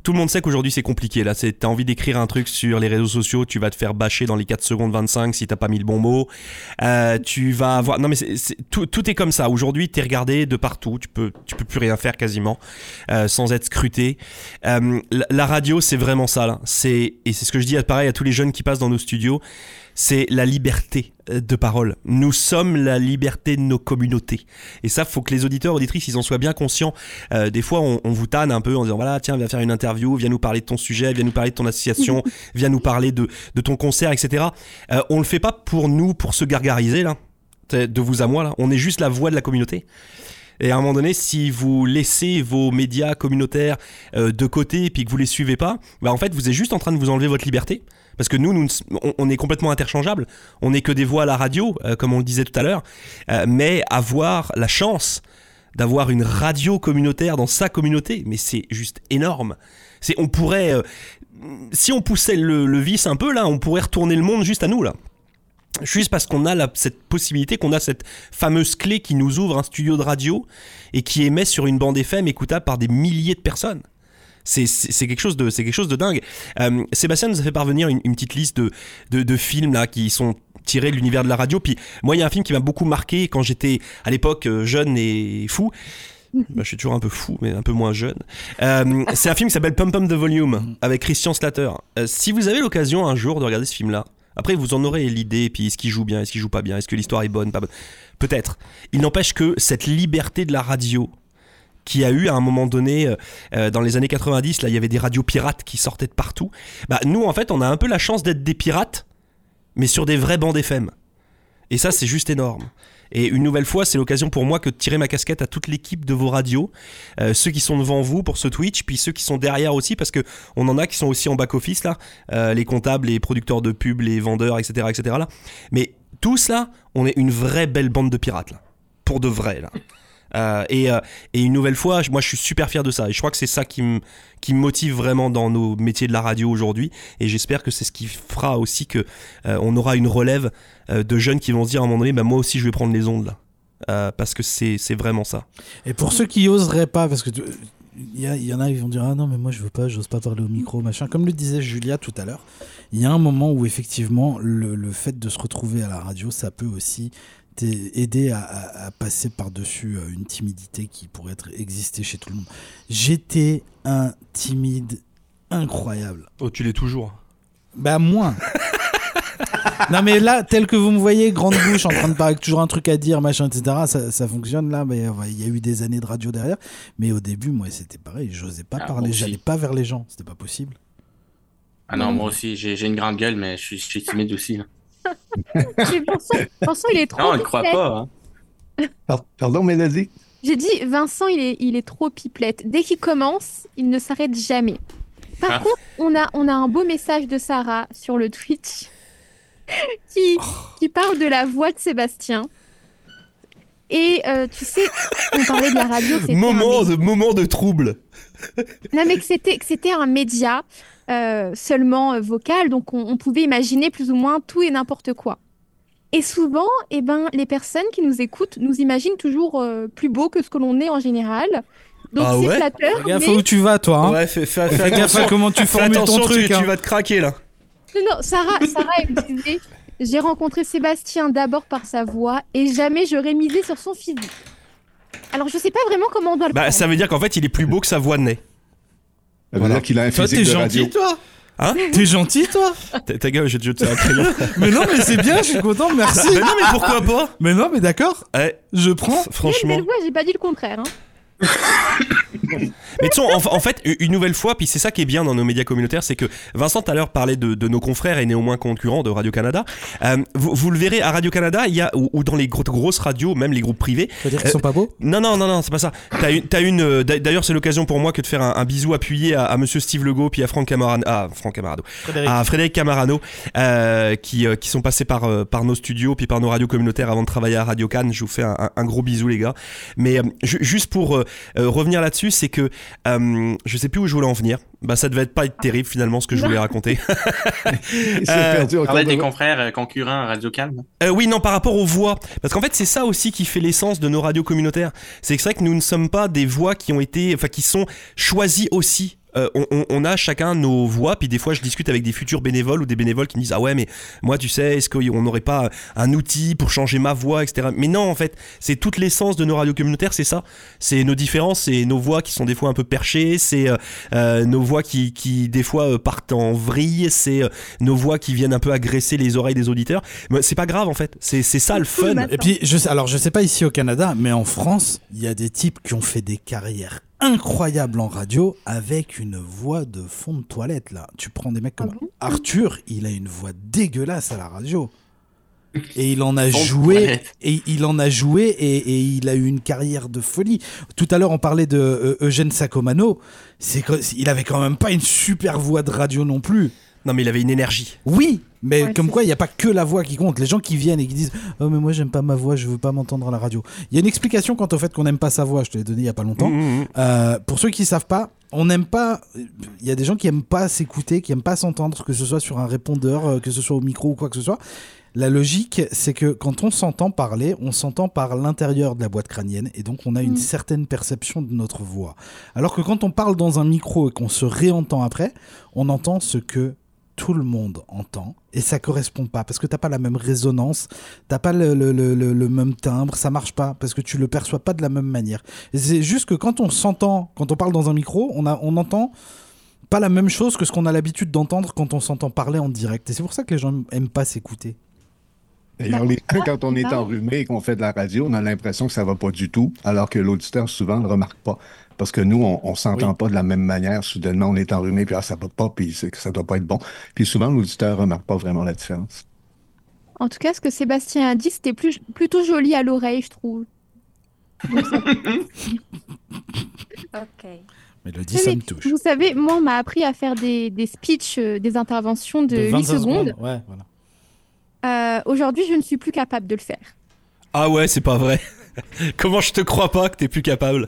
Tout le monde sait qu'aujourd'hui c'est compliqué là, t'as envie d'écrire un truc sur les réseaux sociaux, tu vas te faire bâcher dans les 4 secondes 25 si t'as pas mis le bon mot. Euh, tu vas avoir... Non mais tout, tout, est comme ça, aujourd'hui t'es regardé de partout, tu peux, tu peux plus rien faire quasiment euh, sans être scruté. la, radio c'est vraiment ça là, et c'est ce que je dis pareil à tous les jeunes qui passent dans nos studios, c'est la liberté euh, de parole. Nous sommes la liberté de nos communautés. Et ça, faut que les auditeurs, auditrices, ils en soient bien conscients. Euh, des fois, on, vous tanne un peu en disant, voilà, tiens, viens faire une interview, viens nous parler de ton sujet, viens nous parler de ton association, viens nous parler de, ton concert, etc. Euh, on le fait pas pour nous, pour se gargariser, là, de vous à moi, là. On est juste la voix de la communauté. Et à un moment donné, si vous laissez vos médias communautaires de côté et puis que vous les suivez pas, bah en fait, vous êtes juste en train de vous enlever votre liberté. Parce que nous, nous on, est complètement interchangeables. On n'est que des voix à la radio, euh, comme on le disait tout à l'heure. Euh, mais avoir la chance d'avoir une radio communautaire dans sa communauté, mais c'est juste énorme. C'est, on pourrait, euh, si on poussait le, vice un peu là, on pourrait retourner le monde juste à nous là. Juste parce qu'on a cette possibilité, qu'on a cette fameuse clé qui nous ouvre un studio de radio et qui émet sur une bande FM écoutable par des milliers de personnes. C'est quelque chose de c'est quelque chose de dingue. Euh, Sébastien nous a fait parvenir une, petite liste de, de, films là qui sont tirés de l'univers de la radio. Puis moi, il y a un film qui m'a beaucoup marqué quand j'étais à l'époque euh, jeune et fou. Bah, je suis toujours un peu fou, mais un peu moins jeune. Euh, c'est un film qui s'appelle Pump Pump the Volume avec Christian Slater. si vous avez l'occasion un jour de regarder ce film-là, après vous en aurez l'idée, puis est-ce qu'il joue bien, est-ce qu'il joue pas bien, est-ce que l'histoire est bonne, pas bonne. Peut-être. Il n'empêche que cette liberté de la radio, qui a eu à un moment donné, euh, euh, dans les années 90, là, il y avait des radios pirates qui sortaient de partout. Bah, nous, en fait, on a un peu la chance d'être des pirates, mais sur des vrais bandes FM. Et ça, c'est juste énorme. Et une nouvelle fois, c'est l'occasion pour moi que de tirer ma casquette à toute l'équipe de vos radios, euh, ceux qui sont devant vous pour ce Twitch, puis ceux qui sont derrière aussi, parce que on en a qui sont aussi en back office là, les comptables, les producteurs de pubs, les vendeurs, etc., etc. Là. Mais tous là, on est une vraie belle bande de pirates là, pour de vrai là. Euh, et, euh, et, une nouvelle fois, moi je suis super fier de ça. Et je crois que c'est ça qui me motive vraiment dans nos métiers de la radio aujourd'hui. Et j'espère que c'est ce qui fera aussi que euh, on aura une relève de jeunes qui vont se dire à un moment donné, bah, moi aussi je vais prendre les ondes là. parce que c'est vraiment ça. Et pour ceux qui oseraient pas, parce que il y, en a qui vont dire ah non mais moi je veux pas, j'ose pas parler au micro machin. Comme le disait Julia tout à l'heure, il y a un moment où effectivement le, fait de se retrouver à la radio, ça peut aussi aider à, passer par-dessus euh, une timidité qui pourrait être, exister chez tout le monde. J'étais un timide incroyable. Oh, tu l'es toujours Bah, moins. non, mais là, tel que vous me voyez, grande bouche, en train de parler, toujours un truc à dire, machin, etc., ça, fonctionne là. Mais il y a eu des années de radio derrière. Mais au début, moi, c'était pareil. J'osais pas ah, parler. J'allais pas vers les gens. C'était pas possible. Ah non, moi aussi, j'ai une grande gueule, mais je suis, timide aussi. Mais Vincent, Vincent, il est trop Non, on ne croit pas. hein. Par- Pardon, Mélodie? J'ai dit, Vincent, il est, il est trop pipelette. Dès qu'il commence, il ne s'arrête jamais. Par Ah. contre, on a, on a un beau message de Sarah sur le Twitch qui, qui parle de la voix de Sébastien. Et euh, tu sais, on parlait de la radio, un Moment média- de, moment de trouble. Non, mais que c'était, que c'était un média euh, seulement euh, vocal, donc on, on pouvait imaginer plus ou moins tout et n'importe quoi. Et souvent, eh ben, les personnes qui nous écoutent nous imaginent toujours euh, plus beau que ce que l'on est en général. Donc Ah c'est ouais flatteur, Fais gaffe mais... où tu vas, toi. Hein. Ouais, fais, fais- fais Fais gaffe à comment tu Fais formules ton truc. tu, hein. tu vas te craquer là. Non, non, Sarah, Sarah elle me disait, j'ai rencontré Sébastien d'abord par sa voix et jamais j'aurais misé sur son physique. Alors je sais pas vraiment comment on doit le Bah, prendre. ça veut dire qu'en fait, il est plus beau que sa voix de nez. Ça veut Voilà. dire qu'il a un Toi, physique t'es de radio. gentil, toi Hein T'es gentil, toi Ta, ta gueule, je te jette un crayon. Mais non, mais c'est bien, je suis content, merci. mais non, mais pourquoi pas Mais non, mais d'accord, Eh, je prends. Franchement. belle voix, j'ai pas dit le contraire. hein. Mais tu sais, en, en fait, une nouvelle fois, puis c'est ça qui est bien dans nos médias communautaires, c'est que Vincent tout à l'heure parlait de, de nos confrères et néanmoins concurrents de Radio-Canada. Euh, vous, vous le verrez à Radio-Canada, il y a, ou, ou dans les gro- grosses radios, même les groupes privés. Tu veux dire qu'ils sont pas beaux? Non, non, non, non, c'est pas ça. T'as une, t'as une, euh, d'a- d'ailleurs, c'est l'occasion pour moi que de faire un, un bisou appuyé à, à monsieur Steve Legault, puis à Franck Camarano, à Franck Camarado, à Frédéric Camarano, euh, qui, euh, qui sont passés par, euh, par nos studios, puis par nos radios communautaires avant de travailler à Radio Cannes. Je vous fais un, un- un gros bisou, les gars. Mais euh, ju- juste pour euh, euh, revenir là-dessus, c'est que euh, je sais plus où je voulais en venir. Bah, ça devait être pas être terrible finalement ce que je voulais raconter. Euh, cours des de- confrères euh, concurrents à Radio Calme. Euh, oui, non, par rapport aux voix. Parce qu'en fait, c'est ça aussi qui fait l'essence de nos radios communautaires. C'est que c'est vrai que nous ne sommes pas des voix qui ont été, enfin, qui sont choisies aussi. Euh, on, a chacun nos voix, puis des fois je discute avec des futurs bénévoles ou des bénévoles qui me disent Ah ouais, mais moi tu sais, est-ce qu'on n'aurait pas un outil pour changer ma voix, etc. Mais non, en fait, c'est toute l'essence de nos radios communautaires, c'est ça. C'est nos différences, c'est nos voix qui sont des fois un peu perchées, c'est euh, euh, nos voix qui, qui des fois euh, partent en vrille, c'est euh, nos voix qui viennent un peu agresser les oreilles des auditeurs. Mais c'est pas grave en fait, c'est c'est ça le fun. Et puis, je sais, alors je sais pas ici au Canada, mais en France, il y a des types qui ont fait des carrières incroyables en radio avec une voix de fond de toilette là. Tu prends des mecs comme Ah bon? Arthur, il a une voix dégueulasse à la radio. Et il en a joué, et il en a joué, et, et il a eu une carrière de folie. Tout à l'heure, on parlait de euh, Eugène Sacomano. C'est il avait quand même pas une super voix de radio non plus. Non mais il avait une énergie. Oui, mais Ouais, comme quoi, il n'y a pas que la voix qui compte. Les gens qui viennent et qui disent Oh, mais moi, j'aime pas ma voix, je veux pas m'entendre à la radio. Il y a une explication quant au fait qu'on n'aime pas sa voix, je te l'ai donné il y a pas longtemps. Mmh, mmh. Euh, pour ceux qui savent pas, on n'aime pas. Il y a des gens qui aiment pas s'écouter, qui aiment pas s'entendre, que ce soit sur un répondeur, euh, que ce soit au micro ou quoi que ce soit. La logique, c'est que quand on s'entend parler, on s'entend par l'intérieur de la boîte crânienne et donc on a une Mm. certaine perception de notre voix. Alors que quand on parle dans un micro et qu'on se réentend après, on entend ce que tout le monde entend et ça correspond pas parce que t'as pas la même résonance, t'as pas le, le- le- le- le même timbre, ça marche pas parce que tu le perçois pas de la même manière. C'est juste que quand on s'entend, quand on parle dans un micro, on, a, on entend pas la même chose que ce qu'on a l'habitude d'entendre quand on s'entend parler en direct. Et c'est pour ça que les gens aiment pas s'écouter. D'ailleurs, les- quand on est Ah. enrhumé et qu'on fait de la radio, on a l'impression que ça va pas du tout, alors que l'auditeur souvent ne le remarque pas. Parce que nous, on, on s'entend Oui. pas de la même manière. Soudainement, on est enrhumé, puis ah, ça va pas, puis ça doit pas être bon. Puis souvent, l'auditeur remarque pas vraiment la différence. En tout cas, ce que Sébastien a dit, c'était plus, plutôt joli à l'oreille, je trouve. Ok. Mélodie, ça me touche. Vous savez, moi, on m'a appris à faire des, des speeches, euh, des interventions de, 8 25 secondes. Ouais, voilà. Euh, Aujourd'hui, je ne suis plus capable de le faire. Ah ouais, c'est pas vrai. Comment je te crois pas que t'es plus capable?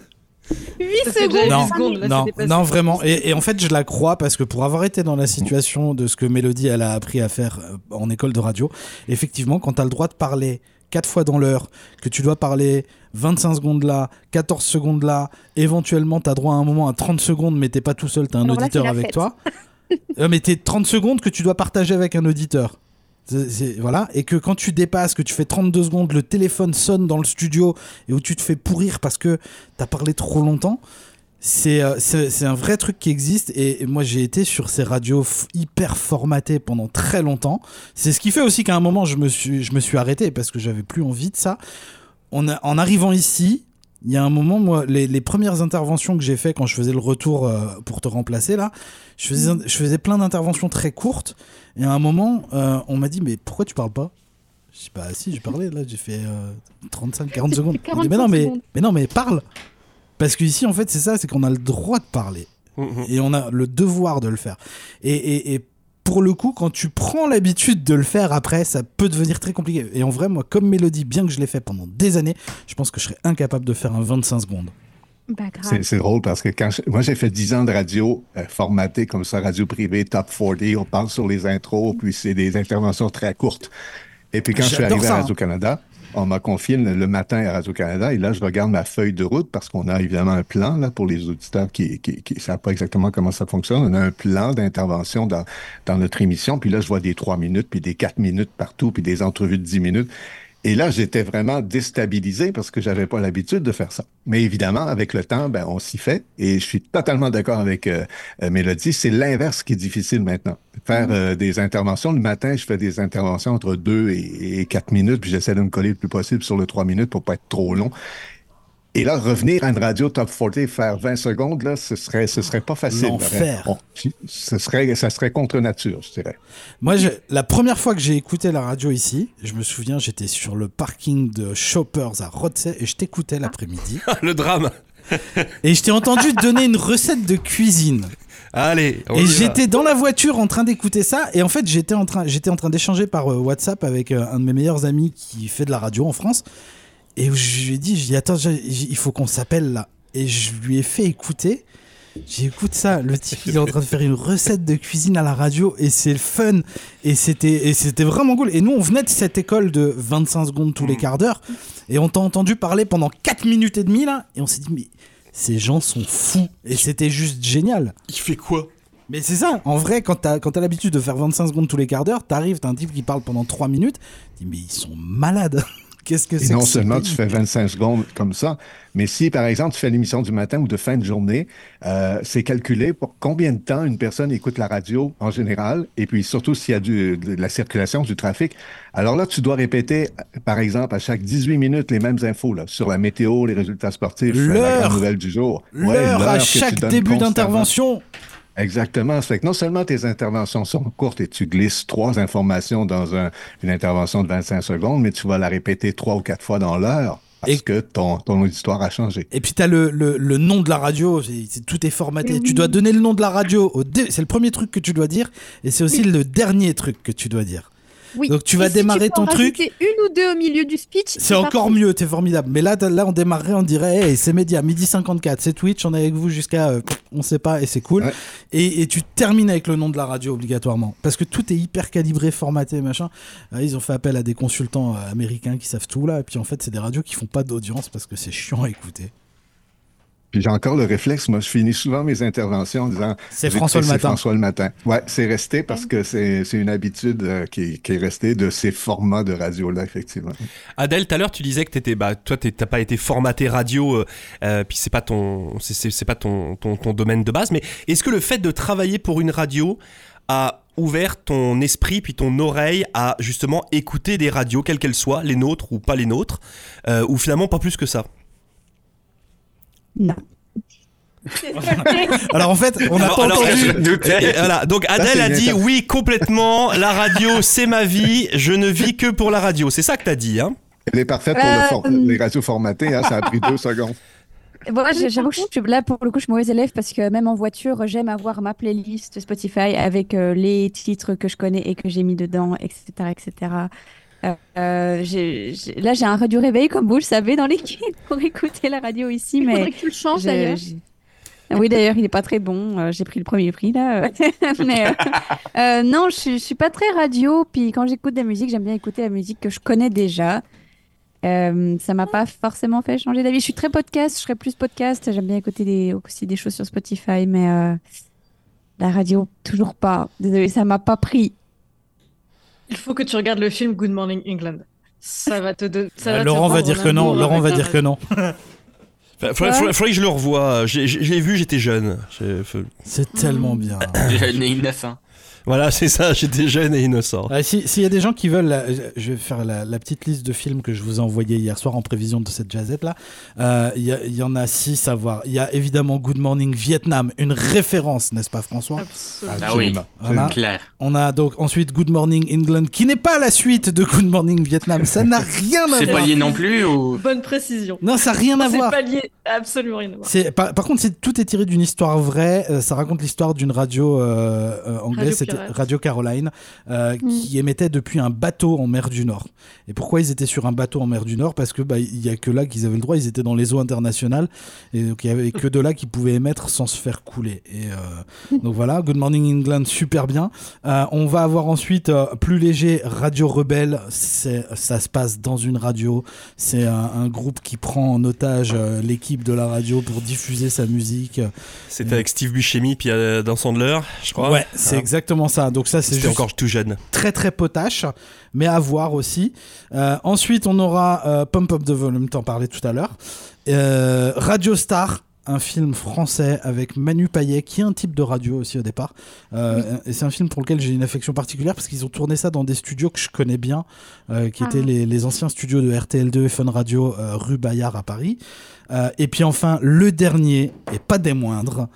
8 Ça fait déjà secondes, Non, secondes, là, non, vraiment. Et, et en fait, je la crois parce que pour avoir été dans la situation de ce que Mélodie elle a appris à faire euh, en école de radio, effectivement, quand tu as le droit de parler quatre fois dans l'heure, que tu dois parler 25 secondes là, 14 secondes là, éventuellement tu as droit à un moment à 30 secondes, mais t'es pas tout seul, tu as un Alors auditeur avec fête. toi. Euh, mais t'es 30 secondes que tu dois partager avec un auditeur. Voilà, et que quand tu dépasses, que tu fais 32 secondes, le téléphone sonne dans le studio et où tu te fais pourrir parce que t'as parlé trop longtemps, c'est euh, un vrai truc qui existe et, moi j'ai été sur ces radios hyper formatées pendant très longtemps. C'est ce qui fait aussi qu'à un moment je me suis, je me suis arrêté parce que j'avais plus envie de ça. On a- en arrivant ici, il y a un moment, moi, les, les premières interventions que j'ai fait quand je faisais le retour euh, pour te remplacer là, je faisais, je faisais plein d'interventions très courtes et à un moment, euh, on m'a dit mais pourquoi tu parles pas? Je dis bah si, j'ai parlé là, j'ai fait 35-40 secondes. Il dit, 45 mais non, mais, secondes. mais non, mais parle. Parce qu'ici, en fait, c'est ça, c'est qu'on a le droit de parler. Mhm. Et on a le devoir de le faire. Et, et, et pour le coup, quand tu prends l'habitude de le faire après, ça peut devenir très compliqué. Et en vrai, moi, comme Mélodie, bien que je l'ai fait pendant des années, je pense que je serais incapable de faire un 25 secondes. Grave. C'est drôle parce que quand je- moi j'ai fait 10 ans de radio euh, formatée comme ça, radio privée, top 40, on parle sur les intros, puis c'est des interventions très courtes. Et puis quand je suis arrivé ça, à. Radio-Canada, on m'a confié le, le matin à Radio-Canada et là je regarde ma feuille de route parce qu'on a évidemment un plan là pour les auditeurs qui qui, qui savent pas exactement comment ça fonctionne. On a un plan d'intervention dans, dans notre émission, puis là je vois des 3 minutes, puis des 4 minutes partout, puis des entrevues de 10 minutes. Et là, j'étais vraiment déstabilisé parce que j'avais pas l'habitude de faire ça. Mais évidemment, avec le temps, ben, on s'y fait. Et je suis totalement d'accord avec euh, euh, Mélodie. C'est l'inverse qui est difficile maintenant. Faire euh, des interventions. Le matin, je fais des interventions entre deux et, et quatre minutes, puis j'essaie de me coller le plus possible sur le trois minutes pour pas être trop long. Et là, revenir à une radio top 40 et faire 20 secondes, là, ce serait, ce serait pas facile. L'enfer. On- ce serait, ça serait contre nature, je dirais. Moi, je- la première fois que j'ai écouté la radio ici, je me souviens, j'étais sur le parking de Shoppers à Rothsay et je t'écoutais l'après-midi. le drame. et je t'ai entendu te donner une recette de cuisine. Allez, on y Et j'étais dans la voiture en train d'écouter ça. Et en fait, j'étais en train, j'étais en train d'échanger par euh, WhatsApp avec euh, un de mes meilleurs amis qui fait de la radio en France. Et je lui ai dit, dit, attends, il faut qu'on s'appelle là. Et je lui ai fait écouter. J'écoute ça. Le type, il est en train de faire une recette de cuisine à la radio et c'est le fun. Et c'était, et c'était vraiment cool. Et nous, on venait de cette école de 25 secondes tous les quarts d'heure. Et on t'a entendu parler pendant 4 minutes et demie là. Et on s'est dit, mais ces gens sont fous. Et c'était juste génial. Il fait quoi? Mais c'est ça, en vrai, quand t'as quand t'as l'habitude de faire 25 secondes tous les quarts d'heure, t'arrives, t'as un type qui parle pendant 3 minutes, tu dis mais ils sont malades. Qu'est-ce que Et c'est non que seulement tu fais 25 secondes comme ça, mais si par exemple tu fais l'émission du matin ou de fin de journée, euh, c'est calculé pour combien de temps une personne écoute la radio en général, et puis surtout s'il y a du, de la circulation, du trafic. Alors là, tu dois répéter, par exemple, à chaque 18 minutes les mêmes infos là, sur la météo, les résultats sportifs, la grande nouvelle du jour. Ouais, L'heure à chaque début d'intervention. Exactement. Ça fait que non seulement tes interventions sont courtes et tu glisses trois informations dans un- une intervention de 25 secondes, mais tu vas la répéter trois ou quatre fois dans l'heure parce Et- que ton, ton auditoire a changé. Et puis t'as le, le, le nom de la radio, c'est- c'est- tout est formaté. Tu dois donner le nom de la radio. C'est le premier truc que tu dois dire, et c'est aussi le dernier truc que tu dois dire. Oui. Donc tu vas Et si démarrer en ton truc. une ou deux au milieu du speech. C'est encore mieux, t'es formidable. Mais là, là, on démarrerait, on dirait, hey, c'est média, midi 54, c'est Twitch, on est avec vous jusqu'à, euh, on sait pas, et c'est cool. Ouais. Et, et tu termines avec le nom de la radio obligatoirement. Parce que tout est hyper calibré, formaté, machin. Euh, ils ont fait appel à des consultants euh, américains qui savent tout là. Et puis en fait, c'est des radios qui font pas d'audience parce que c'est chiant à écouter. Puis j'ai encore le réflexe, moi, je finis souvent mes interventions en disant C'est François le matin. C'est François le matin. Ouais, c'est resté parce que c'est c'est une habitude euh, qui, qui est restée de ces formats de radio-là, effectivement. Adèle, tout à l'heure, tu disais que t'étais, bah, toi, t'as pas été formaté radio, euh, euh, puis c'est pas ton, c'est- pas ton, ton, ton domaine de base. Mais est-ce que le fait de travailler pour une radio a ouvert ton esprit puis ton oreille à justement écouter des radios, quelles qu'elles soient, les nôtres ou pas les nôtres, euh, ou finalement pas plus que ça? Non. Alors en fait, on n'a Alors- pas alors, entendu. Je doutais. Et voilà, donc Adèle a dit ça. oui complètement, la radio c'est ma vie, je ne vis que pour la radio. C'est ça que t'as dit, hein Elle est parfaite pour le for- Euh, les radios formatées, hein, ça a pris deux secondes. Moi, mais j'avoue que je suis là pour le coup, je suis mauvaise élève parce que même en voiture, j'aime avoir ma playlist Spotify avec euh, les titres que je connais et que j'ai mis dedans, etc., etc. Euh, là, j'ai un radio réveil comme vous le savez dans l'équipe pour écouter la radio ici, Il mais faudrait que tu le changes d'ailleurs. Ah Oui, d'ailleurs, il n'est pas très bon. Euh, j'ai pris le premier prix là. mais euh, non, je, je suis pas très radio. Puis quand j'écoute de la musique, j'aime bien écouter la musique que je connais déjà. Euh, ça m'a pas forcément fait changer d'avis. Je suis très podcast, je serais plus podcast. J'aime bien écouter des, aussi des choses sur Spotify, mais la radio, toujours pas. Désolée, ça m'a pas pris. Il faut que tu regardes le film Good Morning England. Ça va te donner. ça Euh, va te Laurent va dire que non. Laurent va dire que non. Faudrait, faudrait- faudrait- faudrait que je le revoie. J'ai- j'ai- vu, j'étais jeune. J'ai- C'est tellement bien. Jeune et innocent. Voilà, c'est ça, j'étais jeune et innocent. Euh, si- S'il y a des gens qui veulent, la- je vais faire la, la petite liste de films que je vous ai envoyé hier soir en prévision de cette jazette là. Euh, Il y, en a six à voir. Il y a évidemment Good Morning Vietnam, une référence, n'est-ce pas François? Absolument. Ah oui. Voilà. Clair. On a donc ensuite Good Morning England, qui n'est pas la suite de Good Morning Vietnam. Ça n'a rien à C'est voir. pas lié non plus ou. Bonne précision. Non, ça n'a rien à C'est voir. pas lié, absolument rien à voir. C'est par, par contre, c'est tout est tiré d'une histoire vraie. Euh, ça raconte l'histoire d'une radio euh, euh, anglaise, Radio. Radio Caroline, euh, qui émettait depuis un bateau en mer du Nord. Et pourquoi ils étaient sur un bateau en mer du Nord? Parce que bah, il y a que là qu'ils avaient le droit. Ils étaient dans les eaux internationales et donc il y avait que de là qu'ils pouvaient émettre sans se faire couler. Et euh, donc voilà, Good Morning England, super bien. Euh, on va avoir ensuite euh, plus léger Radio Rebelle. C'est ça se passe dans une radio. C'est un, un groupe qui prend en otage euh, l'équipe de la radio pour diffuser sa musique. C'était avec Steve Buscemi, puis dans Sandler, je crois. Ouais, c'est Hein. exactement ça. Donc ça, c'est encore tout jeune. très très potache, mais à voir aussi. Euh, ensuite, on aura euh, Pump Up the Volume, t'en parlais tout à l'heure. Euh, radio Star. Un film français avec Manu Payet, qui est un type de radio aussi au départ. Euh, Et c'est un film pour lequel j'ai une affection particulière parce qu'ils ont tourné ça dans des studios que je connais bien, euh, qui Ah. étaient les, les anciens studios de RTL2 et Fun Radio euh, rue Bayard à Paris. Euh, et puis enfin, le dernier, et pas des moindres,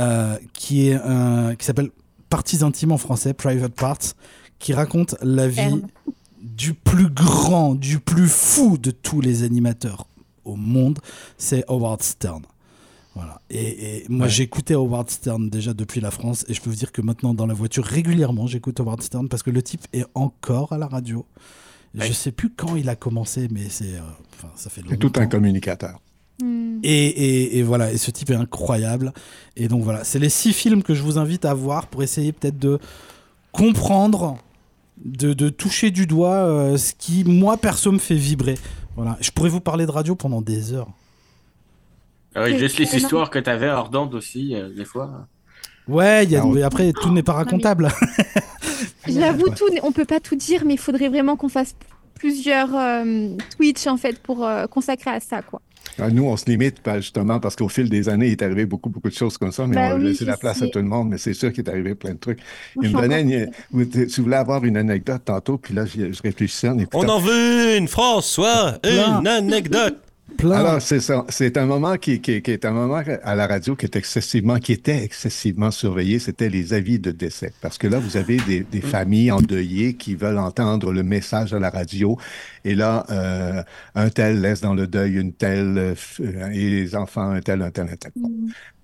euh, qui est un, qui s'appelle Parties intimes en français, Private Parts, qui raconte la vie du plus grand, du plus fou de tous les animateurs au monde, c'est Howard Stern. Voilà. Et, et moi, Ouais. j'écoutais Howard Stern déjà depuis la France, et je peux vous dire que maintenant, dans la voiture, régulièrement, j'écoute Howard Stern parce que le type est encore à la radio. Ouais. Je sais plus quand il a commencé, mais c'est, euh, enfin, ça fait C'est tout un longtemps. communicateur. Hmm. Et, et- et voilà, et ce type est incroyable. Et donc voilà, c'est les six films que je vous invite à voir pour essayer peut-être de comprendre, de, de toucher du doigt euh, ce qui, moi, perso, me fait vibrer. Voilà, je pourrais vous parler de radio pendant des heures. Oui, C'est juste les histoires que t'avais hors d'onde aussi, euh, des fois. Ouais, y a, après, tout n'est pas racontable. J'avoue, tout, on peut pas tout dire, mais il faudrait vraiment qu'on fasse plusieurs euh, Twitch en fait pour euh, consacrer à ça, quoi. Ah, Nous, on se limite pas, justement parce qu'au fil des années, il est arrivé beaucoup, beaucoup de choses comme ça, mais Bah on oui, laisser je la place sais. à tout le monde, mais c'est sûr qu'il est arrivé plein de trucs. Il me donnait une- vous- tu voulais avoir une anecdote tantôt, puis là, je, réfléchissais en écoutant. On en veut une, François, une anecdote. Alors, c'est ça. C'est un moment qui, qui, qui est un moment à la radio qui est excessivement, qui était excessivement surveillé. C'était les avis de décès. Parce que là, vous avez des, des familles endeuillées qui veulent entendre le message à la radio. Et là, euh, un tel laisse dans le deuil une telle, euh, et les enfants, un tel, un tel, un tel.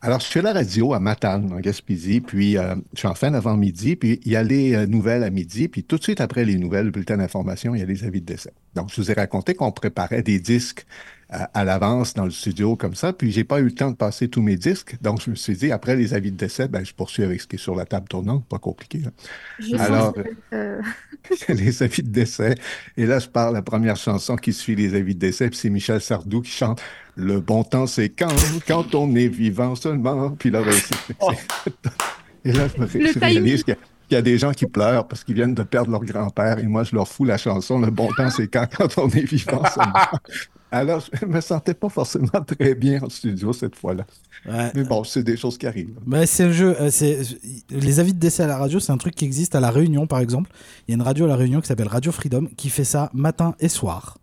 Alors, je suis à la radio à Matane, en Gaspésie, puis euh, je suis en fin d'avant-midi, puis il y a les euh, nouvelles à midi, puis tout de suite après les nouvelles, le bulletin d'information, il y a les avis de décès. Donc, je vous ai raconté qu'on préparait des disques à, à l'avance dans le studio comme ça, puis j'ai pas eu le temps de passer tous mes disques, donc je me suis dit, après les avis de décès, ben, je poursuis avec ce qui est sur la table tournante, pas compliqué. Je Alors, que, euh, les avis de décès. Et là, je parle la première chanson qui suit les avis de décès, puis c'est Michel Sardou qui chante Le bon temps, c'est quand, quand on est vivant seulement. Puis là, ben, c'est- Et là, je, me je réalise a- qu'il y a des gens qui pleurent parce qu'ils viennent de perdre leur grand-père et moi, je leur fous la chanson Le bon temps, c'est quand, quand on est vivant seulement. Alors, je me sentais pas forcément très bien en studio cette fois-là. Ouais. Mais bon, c'est des choses qui arrivent. Bah, c'est le jeu. euh, c'est les avis de décès à la radio, c'est un truc qui existe à la Réunion, par exemple. Il y a une radio à la Réunion qui s'appelle Radio Freedom qui fait ça matin et soir.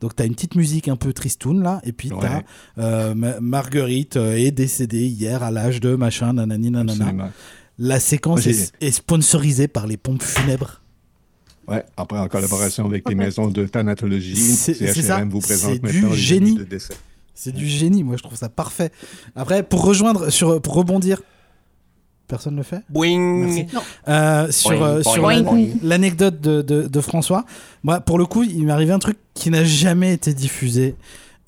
Donc t'as une petite musique un peu tristoun là, et puis Ouais. t'as euh, Ma- Marguerite euh, est décédée hier à l'âge de machin nanani nanana. Absolument. La séquence est sponsorisée par les pompes funèbres. Ouais, après en collaboration avec les maisons de thanatologie. CHRM vous présente C'est du maintenant les génie. de décès. C'est du génie, moi je trouve ça parfait. Après, pour rejoindre, sur, pour rebondir, personne ne le fait? Boing. Merci. Non. Euh, sur euh, l'anecdote de, de- de François, moi pour le coup, il m'est arrivé un truc qui n'a jamais été diffusé.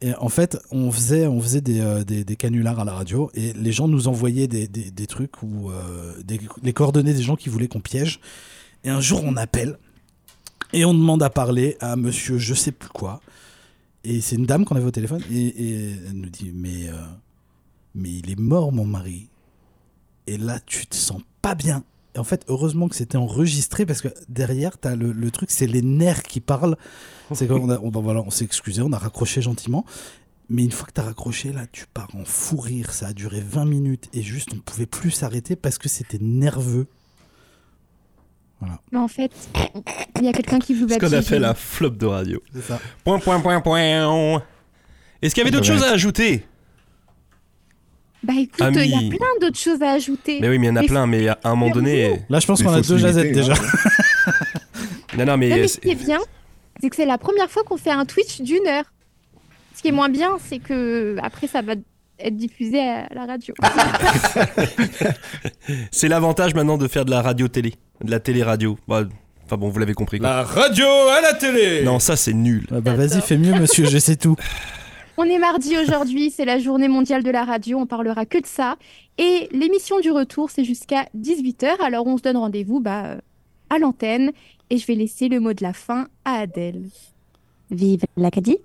Et en fait, on faisait, on faisait des, euh, des, des canulars à la radio et les gens nous envoyaient des, des, des trucs ou euh, des, les coordonnées des gens qui voulaient qu'on piège. Et un jour, on appelle et on demande à parler à monsieur je sais plus quoi. Et c'est une dame qu'on avait au téléphone et, elle nous dit mais, euh, mais il est mort mon mari. Et là, tu te sens pas bien. Et en fait, heureusement que c'était enregistré parce que derrière, as le, le truc, c'est les nerfs qui parlent. C'est a, on, voilà, on s'est excusé, on a raccroché gentiment. Mais une fois que tu as raccroché, là, tu pars en fou rire. Ça a duré 20 minutes et juste, on pouvait plus s'arrêter parce que c'était nerveux. Mais en fait, il y a quelqu'un qui vous Ce qu'on baptise. appelle un flop de radio. C'est ça. Point, point, point, point. Est-ce qu'il y avait d'autres Ouais. choses à ajouter? Bah écoute, il y a plein d'autres choses à ajouter. Mais oui, mais il y en a Mais plein, mais à un moment donné. Là, je pense qu'on a deux jazettes déjà. hein. Non, non, mais. Non, mais ce qui est bien, c'est que c'est la première fois qu'on fait un Twitch d'une heure. Ce qui est moins bien, c'est que après ça va être diffusé à la radio. C'est l'avantage maintenant de faire de la radio-télé. De la télé-radio. Bah, Enfin bon, vous l'avez compris. quoi. La radio à la télé Non, ça c'est nul. Ah bah vas-y, fais mieux, monsieur, je sais tout. On est mardi aujourd'hui, c'est la journée mondiale de la radio, on parlera que de ça. Et l'émission du retour, c'est jusqu'à 18h, alors on se donne rendez-vous bah, à l'antenne. Et je vais laisser le mot de la fin à Adèle. Vive l'Acadie